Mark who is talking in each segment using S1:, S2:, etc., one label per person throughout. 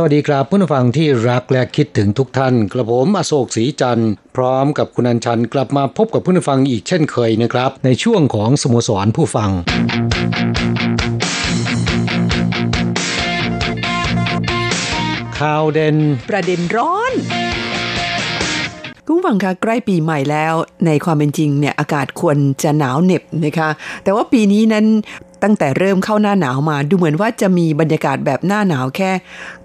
S1: สวัสดีครับผู้ฟังที่รักและคิดถึงทุกท่าน กระผมอโศกศรีจันทร์พร้อมกับคุณอัญชันกลับมาพบกับผู้ฟังอีกเช่นเคยนะครับ ในช่วงของสโมสรผู้ฟัง ข่าวเด่น
S2: ประเด็นร้อนคุณฟังคะใกล้ปีใหม่แล้วในความเป็นจริงเนี่ยอากาศควรจะหนาวเหน็บนะคะ แต่ว่าปีนี้นั้น ตั้งแต่เริ่มเข้าหน้าหนาวมา ดูเหมือนว่าจะมีบรรยากาศแบบหน้าหนาวแค่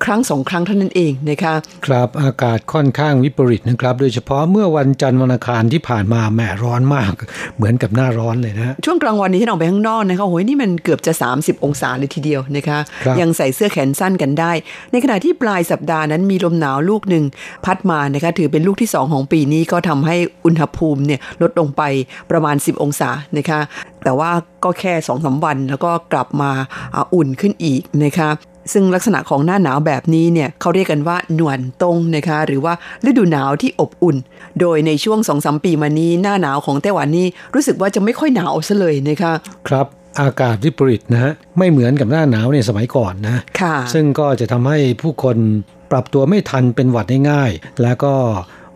S2: ครั้งสองครั้งเท่านั้นเองนะคะ
S1: ครับอากาศค่อนข้างวิปริตนะครับ โดยเฉพาะเมื่อวันจันทร์วันอังคารที่ผ่านมาแหมร้อนมาก เหมือนกับหน้าร้อนเลยนะ
S2: ช่วงกลางวันนี้ที่เราไปข้างนอกนะคะโอ้ยนี่มันเกือบจะ 30 องศาเลยทีเดียวนะคะ
S1: ครับ
S2: ยังใส่เสื้อแขนสั้นกันได้ ในขณะที่ปลายสัปดาห์นั้นมีลมหนาวลูกหนึ่งพัดมานะคะถือเป็นลูกที่ 2 ของปีนี้ก็ทำให้อุณหภูมิเนี่ยลดลงไปประมาณ 10 องศานะคะ แต่ว่าก็แค่2อสวันแล้วก็กลับมาอ่าอุ่นขึ้นอีกนะคะซึ่งลักษณะของหน้าหนาวแบบนี้เนี่ยเขาเรียกกันว่าหนวนตงนะคะหรือว่าฤดูหนาวที่อบอุ่น โดยในช่วงสองสมปีมานี้หน้าหนาวของไต้หวันนี่รู้สึกว่าจะไม่ค่อยหนาวซะเลยนะคะ
S1: ครับอากาศวิปริตนะฮะไม่เหมือนกับหน้าหนาวในสมัยก่อนนะ
S2: ค่ะ
S1: ซึ่งก็จะทำให้ผู้คนปรับตัวไม่ทันเป็นหวัดได้ง่าย แล้วก็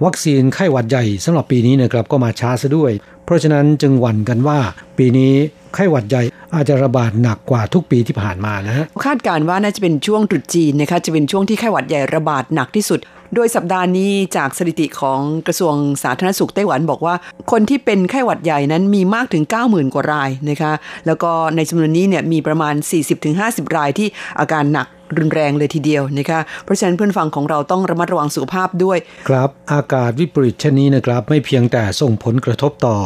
S1: วัคซีนไข้หวัดใหญ่สำหรับปีนี้นะครับก็มาช้าซะด้วย เพราะฉะนั้นจึงหวั่นกันว่า ปีนี้ไข้หวัดใหญ่อาจจะระบาดหนักกว่าทุกปีที่ผ่านมานะฮะ
S2: คาดการณ์ว่าน่าจะเป็นช่วงตรุษจีนนะคะจะเป็นช่วงที่ไข้หวัดใหญ่ระบาดหนักที่สุด โดยสัปดาห์นี้จากสถิติของกระทรวงสาธารณสุขไต้หวันบอกว่า คนที่เป็นไข้หวัดใหญ่นั้นมีมากถึง 90,000 กว่ารายนะคะแล้วก็ในจำนวนนี้เนี่ยมีประมาณ 40-50 รายที่อาการหนัก รุนแรงเลยทีเดียวนะคะเพราะฉะนั้นเพื่อนฟังของเราต้องระมัดระวังสุขภาพด้วย
S1: ครับอากาศวิปริตเช่นนี้นะครับ ไม่เพียงแต่ส่งผลกระทบต่อ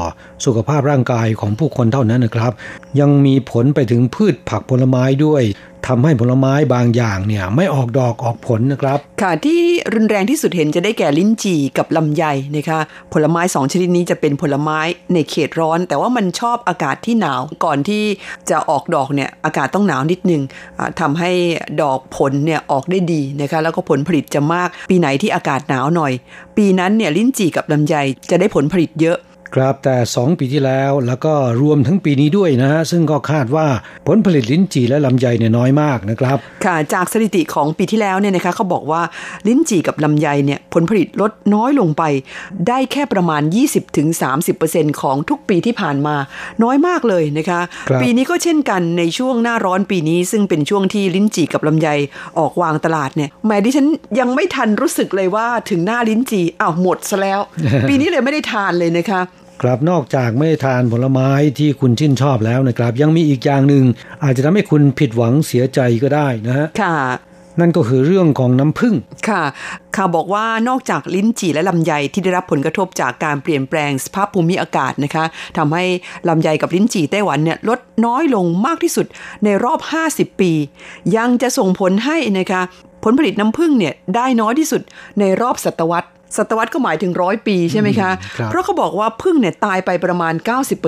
S1: สุขภาพร่างกายของผู้คนเท่านั้นนะครับ ยังมีผลไปถึงพืชผักผลไม้ด้วย ทำให้ผลไม้บางอย่างเนี่ยไม่ออกดอกออกผลนะครับ
S2: ค่ะที่รุนแรงที่สุดเห็นจะได้แก่ลิ้นจี่กับลำไยนะคะ ผลไม้สองชนิดนี้จะเป็นผลไม้ในเขตร้อน แต่ว่ามันชอบอากาศที่หนาวก่อนที่จะออกดอกเนี่ยอากาศต้องหนาวนิดนึงอ่าทำให้ดอกผลเนี่ยออกได้ดีนะคะ แล้วก็ผลผลิตจะมาก ปีไหนที่อากาศหนาวหน่อย ปีนั้นเนี่ยลิ้นจี่กับลำไยจะได้ผลผลิตเยอะ
S1: ครับแต่ 2 ปีที่แล้วแล้วก็รวมทั้งปีนี้ด้วยนะฮะซึ่งก็คาดว่าผลผลิตลิ้นจี่และลำไยเนี่ยน้อยมากนะครับ
S2: ค่ะจากสถิติของปีที่แล้วเนี่ยนะคะเขาบอกว่าลิ้นจี่กับลำไยเนี่ยผลผลิตลดน้อยลงไป ได้แค่ประมาณ 20-30%ของทุกปีที่ผ่านมา น้อยมากเลยนะคะ
S1: ครับ
S2: ปีนี้ก็เช่นกันในช่วงหน้าร้อนปีนี้ ซึ่งเป็นช่วงที่ลิ้นจี่กับลำไยออกวางตลาดเนี่ยแหม้ดิฉันยังไม่ทันรู้สึกเลยว่าถึงหน้าลิ้นจี่อ้าวหมดซะแล้ว ปีนี้เลยไม่ได้ทานเลยนะคะ
S1: ครับนอกจากไม่ได้ทานผลไม้ที่คุณชื่นชอบแล้วนะครับ ยังมีอีกอย่างหนึ่งอาจจะทำให้คุณผิดหวังเสียใจก็ได้นะฮะ
S2: ค่ะ
S1: นั่นก็คือเรื่องของน้ำผึ้ง
S2: ค่ะข่าวบอกว่านอกจากลิ้นจี่และลำไยที่ได้รับผลกระทบจากการเปลี่ยนแปลงสภาพภูมิอากาศนะคะทำให้ลำไยกับลิ้นจี่ไต้หวันเนี่ยลดน้อยลงมากที่สุดในรอบ 50 ปี ยังจะส่งผลให้นะคะผลผลิตน้ำผึ้งเนี่ยได้น้อยที่สุดในรอบศตวรรษ ศตวรรษก็หมายถึงร้อยปีใช่ไหมคะ
S1: ครับ
S2: เพราะเขาบอกว่าผึ้งเนี่ยตายไปประมาณ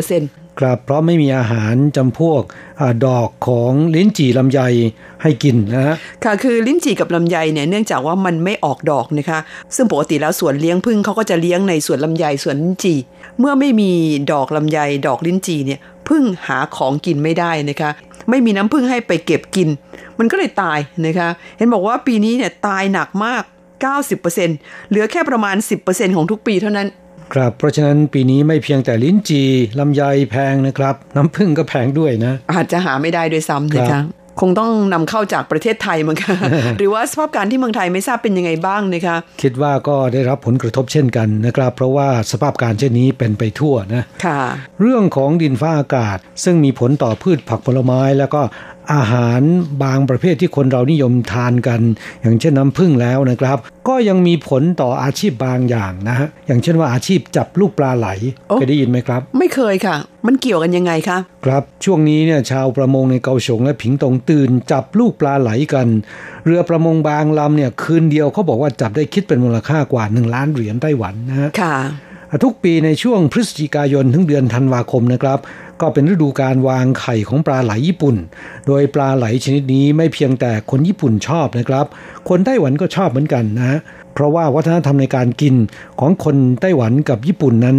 S2: 90%
S1: ครับเพราะไม่มีอาหารจำพวกอาดอกของลิ้นจี่ลำไยให้กินนะฮะ
S2: ค่ะคือลิ้นจี่กับลำไยเนี่ยเนื่องจากว่ามันไม่ออกดอกนะคะ ซึ่งปกติแล้วสวนเลี้ยงพึ่งเขาก็จะเลี้ยงในสวนลำไยสวนลิ้นจี่ เมื่อไม่มีดอกลำไยดอกลิ้นจี่เนี่ยพึ่งหาของกินไม่ได้นะคะ ไม่มีน้ำพึ่งให้ไปเก็บกิน มันก็เลยตายนะคะ เห็นบอกว่าปีนี้เนี่ยตายหนักมาก 90%เหลือแค่ประมาณ 10%ของทุกปีเท่านั้น
S1: ครับ เพราะฉะนั้นปีนี้ไม่เพียงแต่ลิ้นจี่ลำไยแพงนะครับ น้ำผึ้งก็แพงด้วยนะ
S2: อาจจะหาไม่ได้ด้วยซ้ำนะ
S1: ครั
S2: คะ
S1: บ
S2: คงต้องนำเข้าจากประเทศไทยมั้งคะหรือว่าสภาพการที่เมืองไทยไม่ทราบเป็นยังไงบ้างนะคะ
S1: คิดว่าก็ได้รับผลกระทบเช่นกันนะครับ เพราะว่าสภาพการเช่นนี้เป็นไปทั่วนะ
S2: ค่ะ
S1: เรื่องของดินฟ้าอากาศ ซึ่งมีผลต่อพืชผักผลไม้แล้วก็ อาหารบางประเภทที่คนเรานิยมทานกัน อย่างเช่นน้ำผึ้งแล้วนะครับ ก็ยังมีผลต่ออาชีพบางอย่างนะฮะอย่างเช่นว่าอาชีพจับลูกปลาไหล
S2: โอ้
S1: เคยได้ยินไหมครับ
S2: ไม่เคยค่ะ มันเกี่ยวกันยังไงคะ
S1: ครับช่วงนี้เนี่ยชาวประมงในเกาฉงและผิงตงตื่นจับลูกปลาไหลกัน เรือประมงบางลำเนี่ยคืนเดียวเขาบอกว่าจับได้คิดเป็นมูลค่ากว่า1ล้านเหรียญไต้หวันนะฮะ
S2: ค่ะ
S1: ทุกปีในช่วงพฤศจิกายนถึงเดือนธันวาคมนะครับ ก็เป็นฤดูการวางไข่ของปลาไหลญี่ปุ่น โดยปลาไหลชนิดนี้ไม่เพียงแต่คนญี่ปุ่นชอบนะครับ คนไต้หวันก็ชอบเหมือนกันนะเพราะว่าวัฒนธรรมในการกินของคนไต้หวันกับญี่ปุ่นนั้น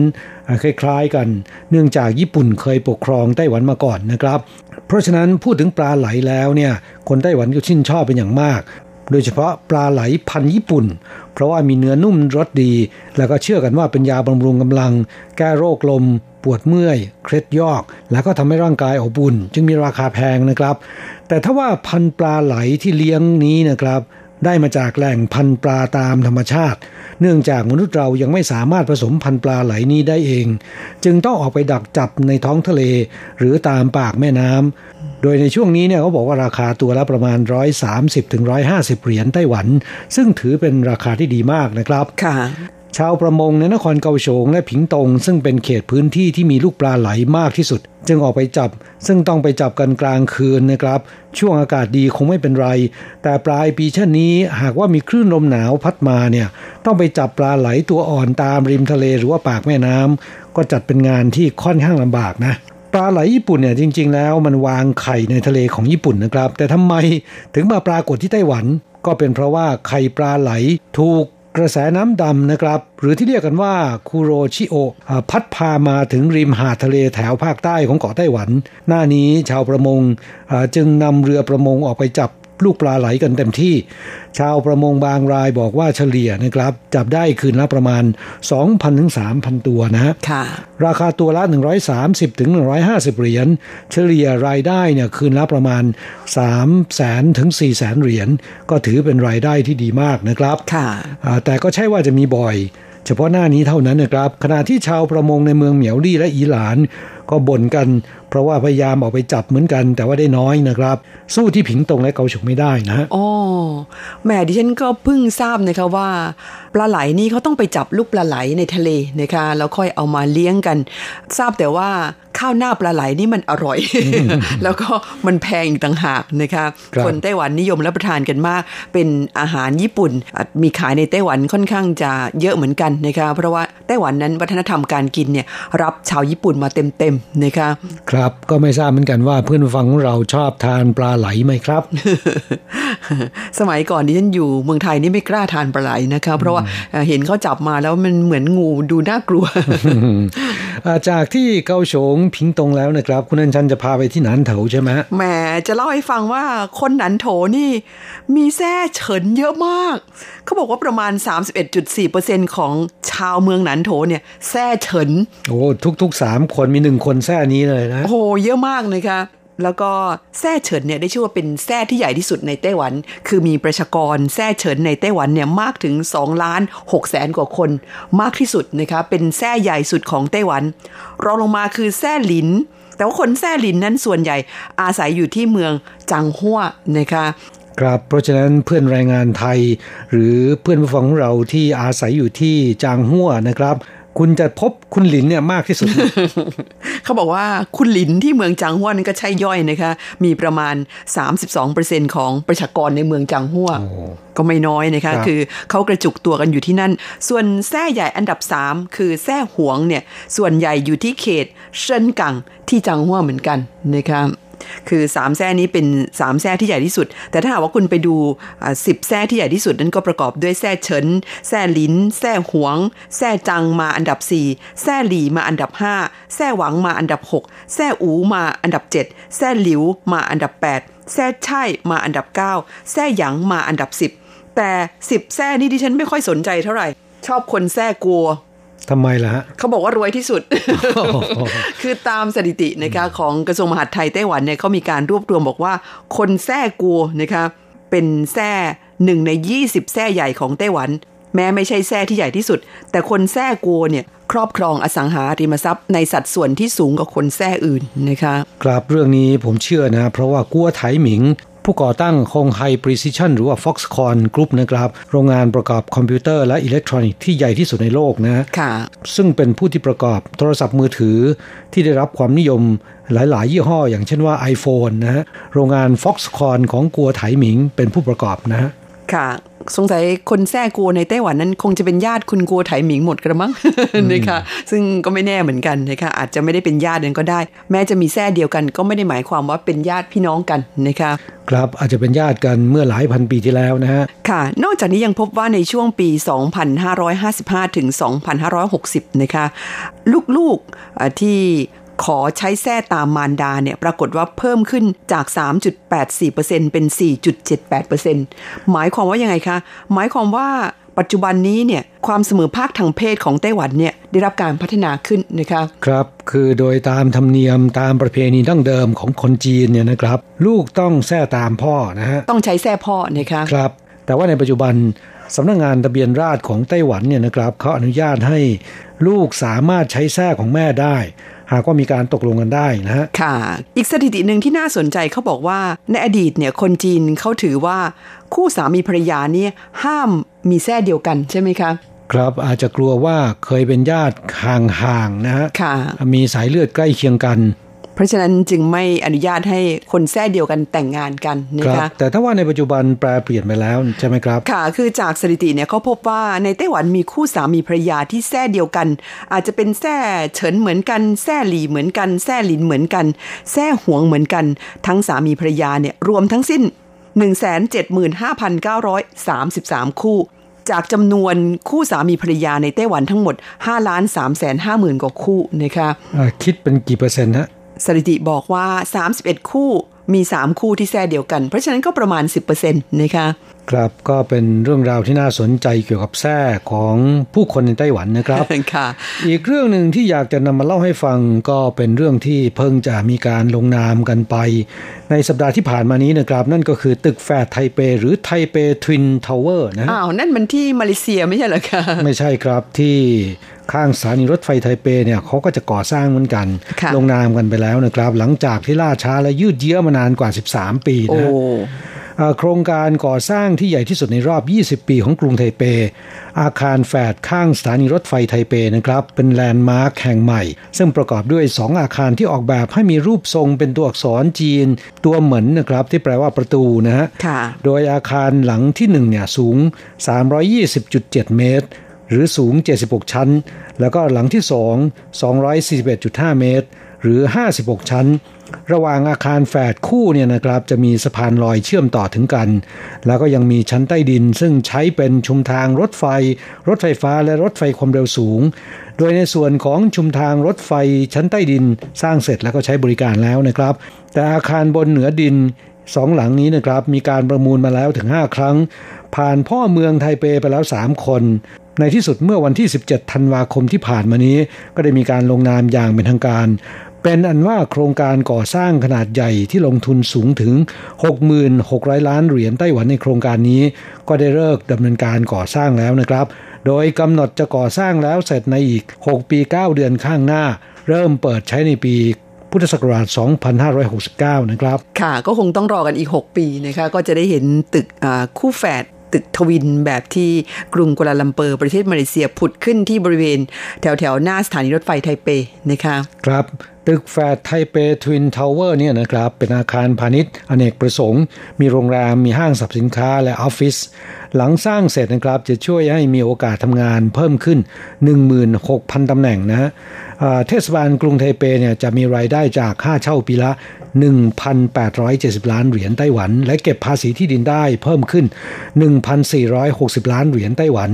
S1: อ่าคล้ายๆกัน เนื่องจากญี่ปุ่นเคยปกครองไต้หวันมาก่อนนะครับ เพราะฉะนั้นพูดถึงปลาไหลแล้วเนี่ยคนไต้หวันก็ชื่นชอบเป็นอย่างมาก โดยเฉพาะปลาไหลพันธุ์ญี่ปุ่น เพราะว่ามีเนื้อนุ่มรสดี แล้วก็เชื่อกันว่าเป็นยาบำรุงกำลัง แก้โรคลม ปวดเมื่อย เคล็ดยอก แล้วก็ทำให้ร่างกายอบอุ่น จึงมีราคาแพงนะครับ แต่ถ้าว่าพันปลาไหลที่เลี้ยงนี้นะครับได้มาจากแหล่งพันปลาตามธรรมชาติ เนื่องจากมนุษย์เรายังไม่สามารถผสมพันปลาไหลนี้ได้เอง จึงต้องออกไปดักจับในท้องทะเล หรือตามปากแม่น้ำ โดยในช่วงนี้เนี่ยเขาบอกว่าราคาตัวละประมาณ 130ถึง150 เหรียญไต้หวัน ซึ่งถือเป็นราคาที่ดีมากนะครับ
S2: ค่ะ
S1: ชาวประมงในนครเกาโฉงและผิงตง ซึ่งเป็นเขตพื้นที่ที่มีลูกปลาไหลมากที่สุด จึงออกไปจับ ซึ่งต้องไปจับกันกลางคืนนะครับ ช่วงอากาศดีคงไม่เป็นไร แต่ปลายปีเช่นนี้หากว่ามีคลื่นลมหนาวพัดมาเนี่ยต้องไปจับปลาไหลตัวอ่อนตามริมทะเลหรือว่าปากแม่น้ำก็จัดเป็นงานที่ค่อนข้างลำบากนะ ปลาไหลญี่ปุ่นเนี่ยจริง ๆ แล้วมันวางไข่ในทะเลของญี่ปุ่นนะครับ แต่ทำไมถึงมาปรากฏที่ไต้หวัน ก็เป็นเพราะว่าไข่ปลาไหลถูกกระแสน้ำดำนะครับ หรือที่เรียกกันว่าคูโรชิโอพัดพามาถึงริมหาดทะเลแถวภาคใต้ของเกาะไต้หวัน หน้านี้ชาวประมงจึงนำเรือประมงออกไปจับ ลูกปลาไหลกันเต็มที่ ชาวประมงบางรายบอกว่าเฉลี่ยนะครับ จับได้คืนละประมาณ 2,000ถึง3,000 ตัวนะฮะ
S2: ค่ะ
S1: ราคาตัวละ 130ถึง150 เหรียญเฉลี่ยรายได้เนี่ยคืนละประมาณ3แสนถึง4แสนเหรียญก็ถือเป็นรายได้ที่ดีมากนะครับ
S2: ค่ะ
S1: อ่าแต่ก็ใช่ว่าจะมีบ่อยเฉพาะหน้านี้เท่านั้นนะครับ ขณะที่ชาวประมงในเมืองเหมียวลี่และอีหลาน ก็บ่นกัน เพราะว่าพยายามออกไปจับเหมือนกันแต่ว่าได้น้อยนะครับ สู้ที่ผิงตงและเกาฉกไม่ได้นะฮะ
S2: อ๋อแหมดิฉันก็เพิ่งทราบนะคะว่าปลาไหลนี่เขาต้องไปจับลูกปลาไหลในทะเลนะคะแล้วค่อยเอามาเลี้ยงกัน ทราบแต่ว่าข้าวหน้าปลาไหลนี่มันอร่อย แล้วก็มันแพงอีกต่างหากนะคะ
S1: ครับ
S2: คนไต้หวันนิยมรับประทานกันมาก เป็นอาหารญี่ปุ่นอะมีขายในไต้หวันค่อนข้างจะเยอะเหมือนกันนะคะเพราะว่าไต้หวันนั้นวัฒนธรรมการกินเนี่ยรับชาวญี่ปุ่นมาเต็มๆนะคะ
S1: ครับก็ไม่ทราบเหมือนกันว่าเพื่อนผู้ฟังของเราชอบทานปลาไหลไหมครับ
S2: สมัยก่อนดิฉันอยู่เมืองไทยนี่ไม่กล้าทานปลาไหลนะคะ เพราะว่าเอ่อเห็นเขาจับมาแล้วมันเหมือนงูดูน่ากลัว
S1: อ่าจากที่เกาโฉงพิงตงแล้วนะครับ คุณอันชันจะพาไปที่หนานเถาใช่ไหมฮะ
S2: แหมจะเล่าให้ฟังว่าคนหนันโถนี่ มีแท้เฉินเยอะมาก เขาบอกว่าประมาณ 31.4%ของชาวเมืองหนันโถเนี่ยแท้เฉิน
S1: โอ้ทุกๆสามคนมีหนึ่งคนแท่นี้เลยนะ
S2: โอ้โหเยอะมากนะคะแล้วก็แซ่เฉินเนี่ยได้ชื่อว่าเป็นแซ่ที่ใหญ่ที่สุดในไต้หวัน คือมีประชากรแซ่เฉินในไต้หวันเนี่ยมากถึง2ล้าน6แสนกว่าคน มากที่สุดนะคะเป็นแซ่ใหญ่สุดของไต้หวัน รองลงมาคือแซ่หลิน แต่ว่าคนแซ่หลินนั้นส่วนใหญ่อาศัยอยู่ที่เมืองจังหัวนะคะ
S1: ครับเพราะฉะนั้นเพื่อนแรงงานไทย หรือเพื่อนผู้ฟังของเราที่อาศัยอยู่ที่จางหัวนะครับ คุณจะพบคุณหลินเนี่ยมากที่สุด
S2: เขาบอกว่าคุณหลินที่เมืองจางหัวนั้นก็ใช่ย่อยนะคะ มีประมาณ 32%ของประชากรในเมืองจางหัวก็ไม่น้อยนะคะ
S1: ครับ
S2: คือเขากระจุกตัวกันอยู่ที่นั่น ส่วนแท่ใหญ่อันดับ 3 คือแท่หวงเนี่ย ส่วนใหญ่อยู่ที่เขตเซินกังที่จางหัวเหมือนกันนะคะ คือสามแท่นี้เป็นสามแท่ที่ใหญ่ที่สุด แต่ถ้าหากว่าคุณไปดูสิบแท่ที่ใหญ่ที่สุดนั้นก็ประกอบด้วยแท่เฉินแท่ลินแท่หวงแท่จังมาอันดับ4แท่หลีมาอันดับ5แท่หวังมาอันดับ6แท่อูมาอันดับ7แท่หลิวมาอันดับ8แท่ไช่มาอันดับ 9แท่หยางมาอันดับ 10 แต่สิบแท่นี่ดิฉันไม่ค่อยสนใจเท่าไหร่ ชอบคนแท่กลัว
S1: ทำไมล่ะฮะ
S2: เขาบอกว่ารวยที่สุด คือตามสถิตินะคะของกระทรวงมหาดไทยไต้หวันเนี่ยเขามีการรวบรวมบอกว่า คนแท้กัวนะคะเป็นแท้หนึ่งใน 20 แท้ใหญ่ของไต้หวัน แม้ไม่ใช่แท้ที่ใหญ่ที่สุด แต่คนแท้กัวเนี่ยครอบครองอสังหาริมทรัพย์ในสัดส่วนที่สูงกว่าคนแท้อื่นนะคะ
S1: ครับเรื่องนี้ผมเชื่อนะ เพราะว่ากัวไถหมิง ผู้ก่อตั้งคงไฮ Precision หรือว่า Foxconn Group นะครับ โรงงานประกอบคอมพิวเตอร์และอิเล็กทรอนิกส์ที่ใหญ่ที่สุดในโลกนะ
S2: ค่ะ
S1: ซึ่งเป็นผู้ที่ประกอบโทรศัพท์มือถือที่ได้รับความนิยมหลาย ๆ ยี่ห้อ อย่างเช่นว่า iPhone นะฮะ โรงงาน Foxconn ของกัวไถหมิงเป็นผู้ประกอบนะฮะ
S2: ค่ะ สงสัยคนแท้กัวในไต้หวันนั้น คงจะเป็นญาติคุณกัวไถหมิงหมดกระมังนะคะซึ่งก็ไม่แน่เหมือนกันนะคะอาจจะไม่ได้เป็นญาติกันก็ได้ แม้จะมีแท้เดียวกันก็ไม่ได้หมายความว่าเป็นญาติพี่น้องกันนะคะ
S1: ครับอาจจะเป็นญาติกันเมื่อหลายพันปีที่แล้วนะฮะ
S2: ค่ะ นอกจากนี้ยังพบว่าในช่วงปี 2555 ถึง 2560 นะคะ ลูกๆอะที่ ขอใช้แท้ตามมารดาเนี่ยปรากฏว่าเพิ่มขึ้นจาก 3.84%เป็น 4.78%หมายความว่ายังไงคะ หมายความว่าปัจจุบันนี้เนี่ยความเสมอภาคทางเพศของไต้หวันเนี่ยได้รับการพัฒนาขึ้นนะคะ
S1: ครับคือโดยตามธรรมเนียมตามประเพณีดั้งเดิมของคนจีนเนี่ยนะครับ ลูกต้องแท้ตามพ่อนะฮะ
S2: ต้องใช้แท้พ่อนะคะ
S1: ครับ แต่ว่าในปัจจุบันสำนักงงานทะเบียนราษฎรของไต้หวันเนี่ยนะครับเขาอนุญาตให้ลูกสามารถใช้แท้ของแม่ได้ หากว่ามีการตกลงกันได้นะฮะ
S2: ค่ะ อีกสถิติหนึ่งที่น่าสนใจเขาบอกว่าในอดีตเนี่ยคนจีนเขาถือว่าคู่สามีภรรยาเนี่ยห้ามมีแท้เดียวกันใช่ไหมคะ
S1: ครับอาจจะกลัวว่าเคยเป็นญาติห่างๆนะฮะ
S2: ค่ะ
S1: มีสายเลือดใกล้เคียงกัน
S2: เพราะฉะนั้นจึงไม่อนุญาตให้คนแท้เดียวกันแต่งงานกันนะ
S1: ครั
S2: คะ
S1: แต่ถ้าว่าในปัจจุบันแปลเปลี่ยนไปแล้วใช่ไหมครับ
S2: ค่ะ คือจากสถิติเนี่ยเขาพบว่าในไต้หวันมีคู่สามีภรรยาที่แท้เดียวกัน อาจจะเป็นแท้เฉินเหมือนกันแท้หลี่เหมือนกันแท้หลินเหมือนกันแท้หวงเหมือนกัน ทั้งสามีภรรยาเนี่ยรวมทั้งสิ้น 175,933 คู่จากจำนวนคู่สามีภรรยาในไต้หวันทั้งหมด5ล้าน3แสน5หมื่นกว่าคู่นะคะ
S1: อ่าคิดเป็นกี่เปอร์เซ็นต์ฮะ
S2: สถิติบอกว่า 31 คู่มี 3 คู่ที่แท้เดียวกัน เพราะฉะนั้นก็ประมาณ 10%นะคะ
S1: ครับก็เป็นเรื่องราวที่น่าสนใจเกี่ยวกับแท้ของผู้คนในไต้หวันนะครับ
S2: ค่ะ
S1: อีกเรื่องหนึ่งที่อยากจะนำมาเล่าให้ฟังก็เป็นเรื่องที่เพิ่งจะมีการลงนามกันไป ในสัปดาห์ที่ผ่านมานี้นะครับ นั่นก็คือตึกแฝดไทเป หรือ Taipei Twin Tower นะฮะ
S2: อ้าว นั่นมันที่มาเลเซียไม่ใช่เหรอคะ
S1: ไม่ใช่ครับที่ข้างสถานีรถไฟไทเปเนี่ยเขาก็จะก่อสร้างเหมือนกัน
S2: ค่ะ
S1: ลงนามกันไปแล้วนะครับ หลังจากที่ล่าช้าและยืดเยื้อมานานกว่า 13 ปี
S2: โอ้
S1: นะฮะเอ่อ โครงการก่อสร้างที่ใหญ่ที่สุดในรอบ 20 ปีของกรุงไทเป อาคารแฝดข้างสถานีรถไฟไทเปนะครับ เป็นแลนด์มาร์คแห่งใหม่ ซึ่งประกอบด้วย 2 อาคารที่ออกแบบให้มีรูปทรงเป็นตัวอักษรจีน ตัวเหมือนนะครับที่แปลว่าประตูนะฮะ
S2: ค่ะ
S1: โดยอาคารหลังที่ 1 เนี่ยสูง 320.7 เมตร หรือสูง 76 ชั้น แล้วก็หลังที่ 2 241.5 เมตร หรือ 56 ชั้น ระหว่างอาคารแฝดคู่เนี่ยนะครับจะมีสะพานลอยเชื่อมต่อถึงกัน แล้วก็ยังมีชั้นใต้ดิน ซึ่งใช้เป็นชุมทางรถไฟ รถไฟฟ้าและรถไฟความเร็วสูง โดยในส่วนของชุมทางรถไฟชั้นใต้ดินสร้างเสร็จแล้วก็ใช้บริการแล้วนะครับ แต่อาคารบนเหนือดินสองหลังนี้นะครับมีการประมูลมาแล้วถึง 5 ครั้ง ผ่านพ่อเมืองไทเปไปแล้ว 3 คนในที่สุดเมื่อวันที่ 17 ธันวาคมที่ผ่านมานี้ ก็ได้มีการลงนามอย่างเป็นทางการ เป็นอันว่าโครงการก่อสร้างขนาดใหญ่ที่ลงทุนสูงถึง 66,000 ล้านเหรียญไต้หวันในโครงการนี้ ก็ได้เลิกดำเนินการก่อสร้างแล้วนะครับ โดยกำหนดจะก่อสร้างแล้วเสร็จในอีก 6 ปี 9 เดือนข้างหน้า เริ่มเปิดใช้ในปีพุทธศักราช 2569 นะครับ
S2: ค่ะ ก็คงต้องรอกันอีก 6 ปีนะคะ ก็จะได้เห็นตึกอ่าคู่แฝดตึกทวินแบบที่กรุงกัวลาลัมเปอร์ประเทศมาเลเซียผุดขึ้นที่บริเวณแถวแถวๆหน้าสถานีรถไฟไทเปนะคะ
S1: ครับ ตึกแฝด Taipei Twin Tower เนี่ยนะครับเป็นอาคารพาณิชย์อเนกประสงค์ มีโรงแรมมีห้างสรรพสินค้าและออฟฟิศหลังสร้างเสร็จนะครับจะช่วยให้มีโอกาสทำงานเพิ่มขึ้น 16,000ตำแหน่งนะฮะเทศบาลกรุงไทเปเนี่ยจะมีรายได้จากค่าเช่าปีละ 1,870 ล้านเหรียญไต้หวัน และเก็บภาษีที่ดินได้เพิ่มขึ้น 1,460 ล้านเหรียญไต้หวัน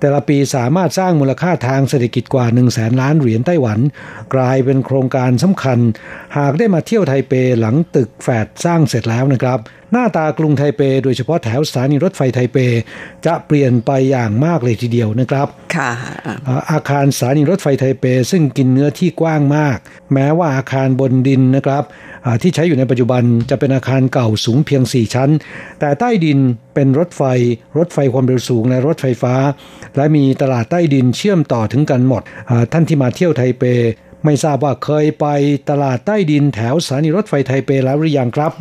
S1: แต่ละปีสามารถสร้างมูลค่าทางเศรษฐกิจกว่า 1 0 0 0 0แสนล้านเหรียญไต้หวัน กลายเป็นโครงการสำคัญ หากได้มาเที่ยวไทเปหลังตึกแฝดสร้างเสร็จแล้วนะครับหน้าตากรุงไทเป โดยเฉพาะแถวสถานีรถไฟไทเป จะเปลี่ยนไปอย่างมากเลยทีเดียวนะครับ
S2: ค่ะ
S1: อาคารสถานีรถไฟไทเป ซึ่งกินเนื้อที่กว้างมาก แม้ว่าอาคารบนดินนะครับที่ใช้อยู่ในปัจจุบันจะเป็นอาคารเก่าสูงเพียง 4 ชั้น แต่ใต้ดินเป็นรถไฟ รถไฟความเร็วสูงและรถไฟฟ้า และมีตลาดใต้ดินเชื่อมต่อถึงกันหมดท่านที่มาเที่ยวไทเป ไม่ทราบว่าเคยไปตลาดใต้ดินแถวสถานีรถไฟไทเปแล้วหรือยังครับ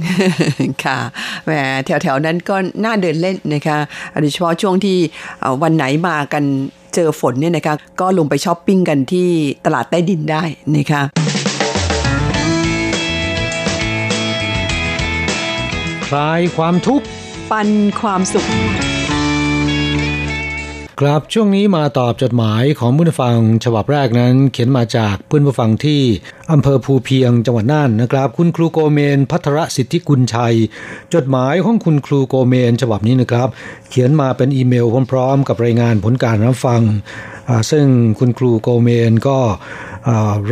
S2: ค่ะแหมแถวๆนั้นก็น่าเดินเล่นนะคะโดยเฉพาะช่วงที่วันไหนมากันเจอฝนเนี่ยนะคะก็ลงไปช้อปปิ้งกันที่ตลาดใต้ดินได้นะคะ
S1: คลายความทุกข์
S2: ปันความสุข
S1: ครับช่วงนี้มาตอบจดหมายของผู้ฟังฉบับแรกนั้น เขียนมาจากเพื่อนผู้ฟังที่อำเภอภูเพียงจังหวัดน่านนะครับ คุณครูโกเมนพัทรสิทธิกุลชัย จดหมายของคุณครูโกเมน ฉบับนี้นะครับ เขียนมาเป็นอีเมลพร้อม ๆ กับรายงานผลการรับฟัง ซึ่งคุณครูโกเมนก็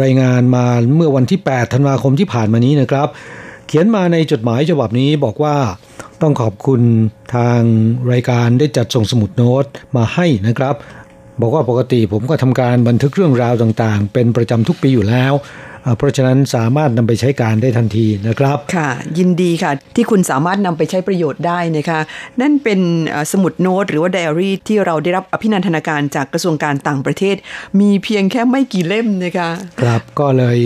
S1: รายงานมาเมื่อวันที่ 8 ธันวาคมที่ผ่านมานี้นะครับ ขียนมาในจดหมายฉบับนี้บอกว่าต้องขอบคุณทางรายการได้จัดส่งสมุดโน้ตมาให้นะครับ บอกว่าปกติผมก็ทำการบันทึกเรื่องราวต่างๆ เป็นประจำทุกปีอยู่แล้ว เพราะฉะนั้นสามารถนำไปใช้การได้ทันทีนะครับ
S2: ค่ะ ยินดีค่ะ ที่คุณสามารถนำไปใช้ประโยชน์ได้นะคะนั่นเป็นสมุดโน้ตหรือว่าไดอารี่ที่เราได้รับอภินันทนาการจากกระทรวงการต่างประเทศ มีเพียงแค่ไม่กี่เล่มนะคะ
S1: ครับก็เลย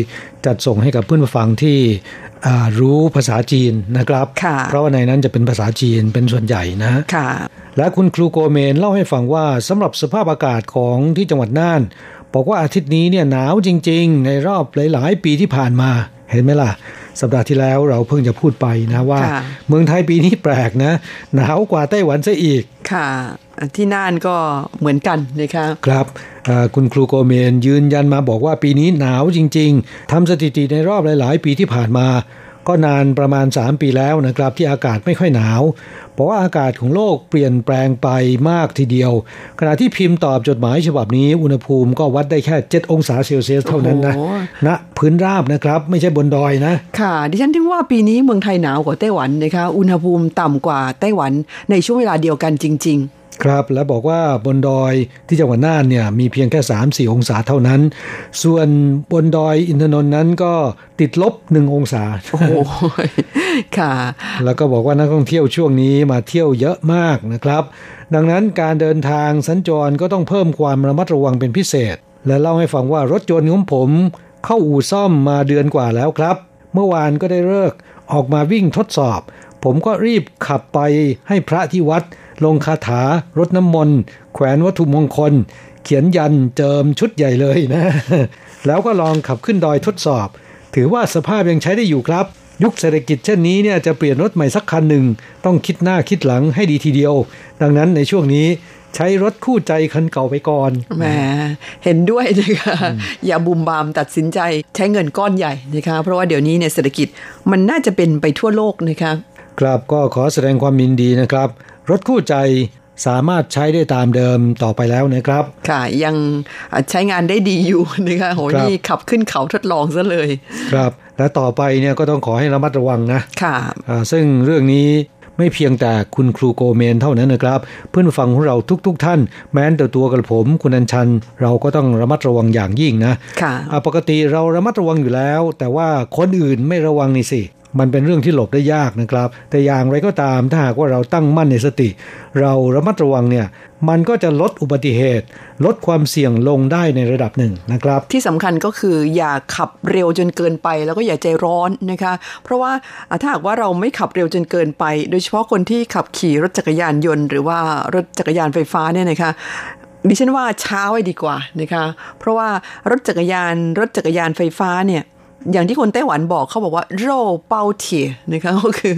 S1: จัดส่งให้กับเพื่อนผู้ฟังที่ รู้ภาษาจีนนะครับ เพราะว่าในนั้นจะเป็นภาษาจีนเป็นส่วนใหญ่นะ
S2: ค่ะ
S1: และคุณครูโกเมนเล่าให้ฟังว่าสำหรับสภาพอากาศของที่จังหวัดน่านบอกว่าอาทิตย์นี้เนี่ยหนาวจริง ๆ ในรอบหลายๆปีที่ผ่านมาเห็นไหมล่ะ สัปดาห์ที่แล้วเราเพิ่งจะพูดไปนะว่า เมืองไทยปีนี้แปลกนะ หนาวกว่าไต้หวันซะอีก
S2: ค่ะ ที่น่านก็เหมือนกันนะคะ
S1: ครับ คุณครูโกเมนยืนยันมาบอกว่าปีนี้หนาวจริง ๆทำสถิติในรอบหลาย ๆ ปีที่ผ่านมา ก็นานประมาณ 3 ปีแล้วนะครับ ที่อากาศไม่ค่อยหนาวเพราะว่าอากาศของโลกเปลี่ยนแปลงไปมากทีเดียว ขณะที่พิมพ์ตอบจดหมายฉบับนี้อุณหภูมิก็วัดได้แค่ 7 องศาเซลเซียสเท่านั้นนะณพื้นราบนะครับไม่ใช่บนดอยนะ
S2: ค่ะ ดิฉันถึงว่าปีนี้เมืองไทยหนาวกว่าไต้หวันนะคะ อุณหภูมิต่ำกว่าไต้หวันในช่วงเวลาเดียวกันจริง ๆ
S1: ครับแล้วบอกว่าบนดอยที่จังหวัดน่านเนี่ยมีเพียงแค่ 3 4 องศาเท่านั้น ส่วนบนดอยอินทนนท์นั้นก็ติดลบหนึ่งองศา
S2: โอ้ค่ะ
S1: แล้วก็บอกว่านักท่องเที่ยวช่วงนี้มาเที่ยวเยอะมากนะครับ ดังนั้นการเดินทางสัญจรก็ต้องเพิ่มความระมัดระวังเป็นพิเศษ และเล่าให้ฟังว่ารถยนต์ของผมเข้าอู่ซ่อมมาเดือนกว่าแล้วครับ เมื่อวานก็ได้เลิกออกมาวิ่งทดสอบ ผมก็รีบขับไปให้พระที่วัด ลงคาถารดน้ำมนต์แขวนวัตถุมงคล เขียนยันเจิมชุดใหญ่เลยนะ แล้วก็ลองขับขึ้นดอยทดสอบ ถือว่าสภาพยังใช้ได้อยู่ครับ ยุคเศรษฐกิจเช่นนี้เนี่ยจะเปลี่ยนรถใหม่สักคันหนึ่ง ต้องคิดหน้าคิดหลังให้ดีทีเดียว ดังนั้นในช่วงนี้ใช้รถคู่ใจคันเก่าไปก่อน
S2: แหมเห็นด้วยนะคะอย่าบุมบามตัดสินใจใช้เงินก้อนใหญ่นะคะ เพราะว่าเดี๋ยวนี้เนี่ยเศรษฐกิจมันน่าจะเป็นไปทั่วโลกนะคะ
S1: ครับก็ขอแสดงความยินดีนะครับ รถคู่ใจสามารถใช้ได้ตามเดิมต่อไปแล้วนะครับ
S2: ค่ะ ยังใช้งานได้ดีอยู่นะคะโหนี่ขับขึ้นเขาทดลองซะเลย
S1: ครับ และต่อไปเนี่ยก็ต้องขอให้ระมัดระวังนะ
S2: ค่ะ
S1: ซึ่งเรื่องนี้ไม่เพียงแต่คุณครูโกเมนเท่านั้นนะครับ เพื่อนฟังของเราทุกๆทท่าน แม้แต่ตัวกระผมคุณอัญชัน เราก็ต้องระมัดระวังอย่างยิ่งนะ
S2: ค่ะ
S1: ปกติเราระมัดระวังอยู่แล้ว แต่ว่าคนอื่นไม่ระวังนี่สิ มันเป็นเรื่องที่หลบได้ยากนะครับ แต่อย่างไรก็ตามถ้าหากว่าเราตั้งมั่นในสติ เราระมัดระวังเนี่ย มันก็จะลดอุบัติเหตุ ลดความเสี่ยงลงได้ในระดับหนึ่งนะครับ
S2: ที่สำคัญก็คืออย่าขับเร็วจนเกินไปแล้วก็อย่าใจร้อนนะคะ เพราะว่าถ้าหากว่าเราไม่ขับเร็วจนเกินไป โดยเฉพาะคนที่ขับขี่รถจักรยานยนต์ หรือว่ารถจักรยานไฟฟ้าเนี่ยนะคะดิฉันว่าเช้าไว้ดีกว่านะคะ เพราะว่ารถจักรยานรถจักรยานไฟฟ้าเนี่ย อย่างที่คนไต้หวันบอกเขาบอกว่าโรเปาเทียนะคะก็คือ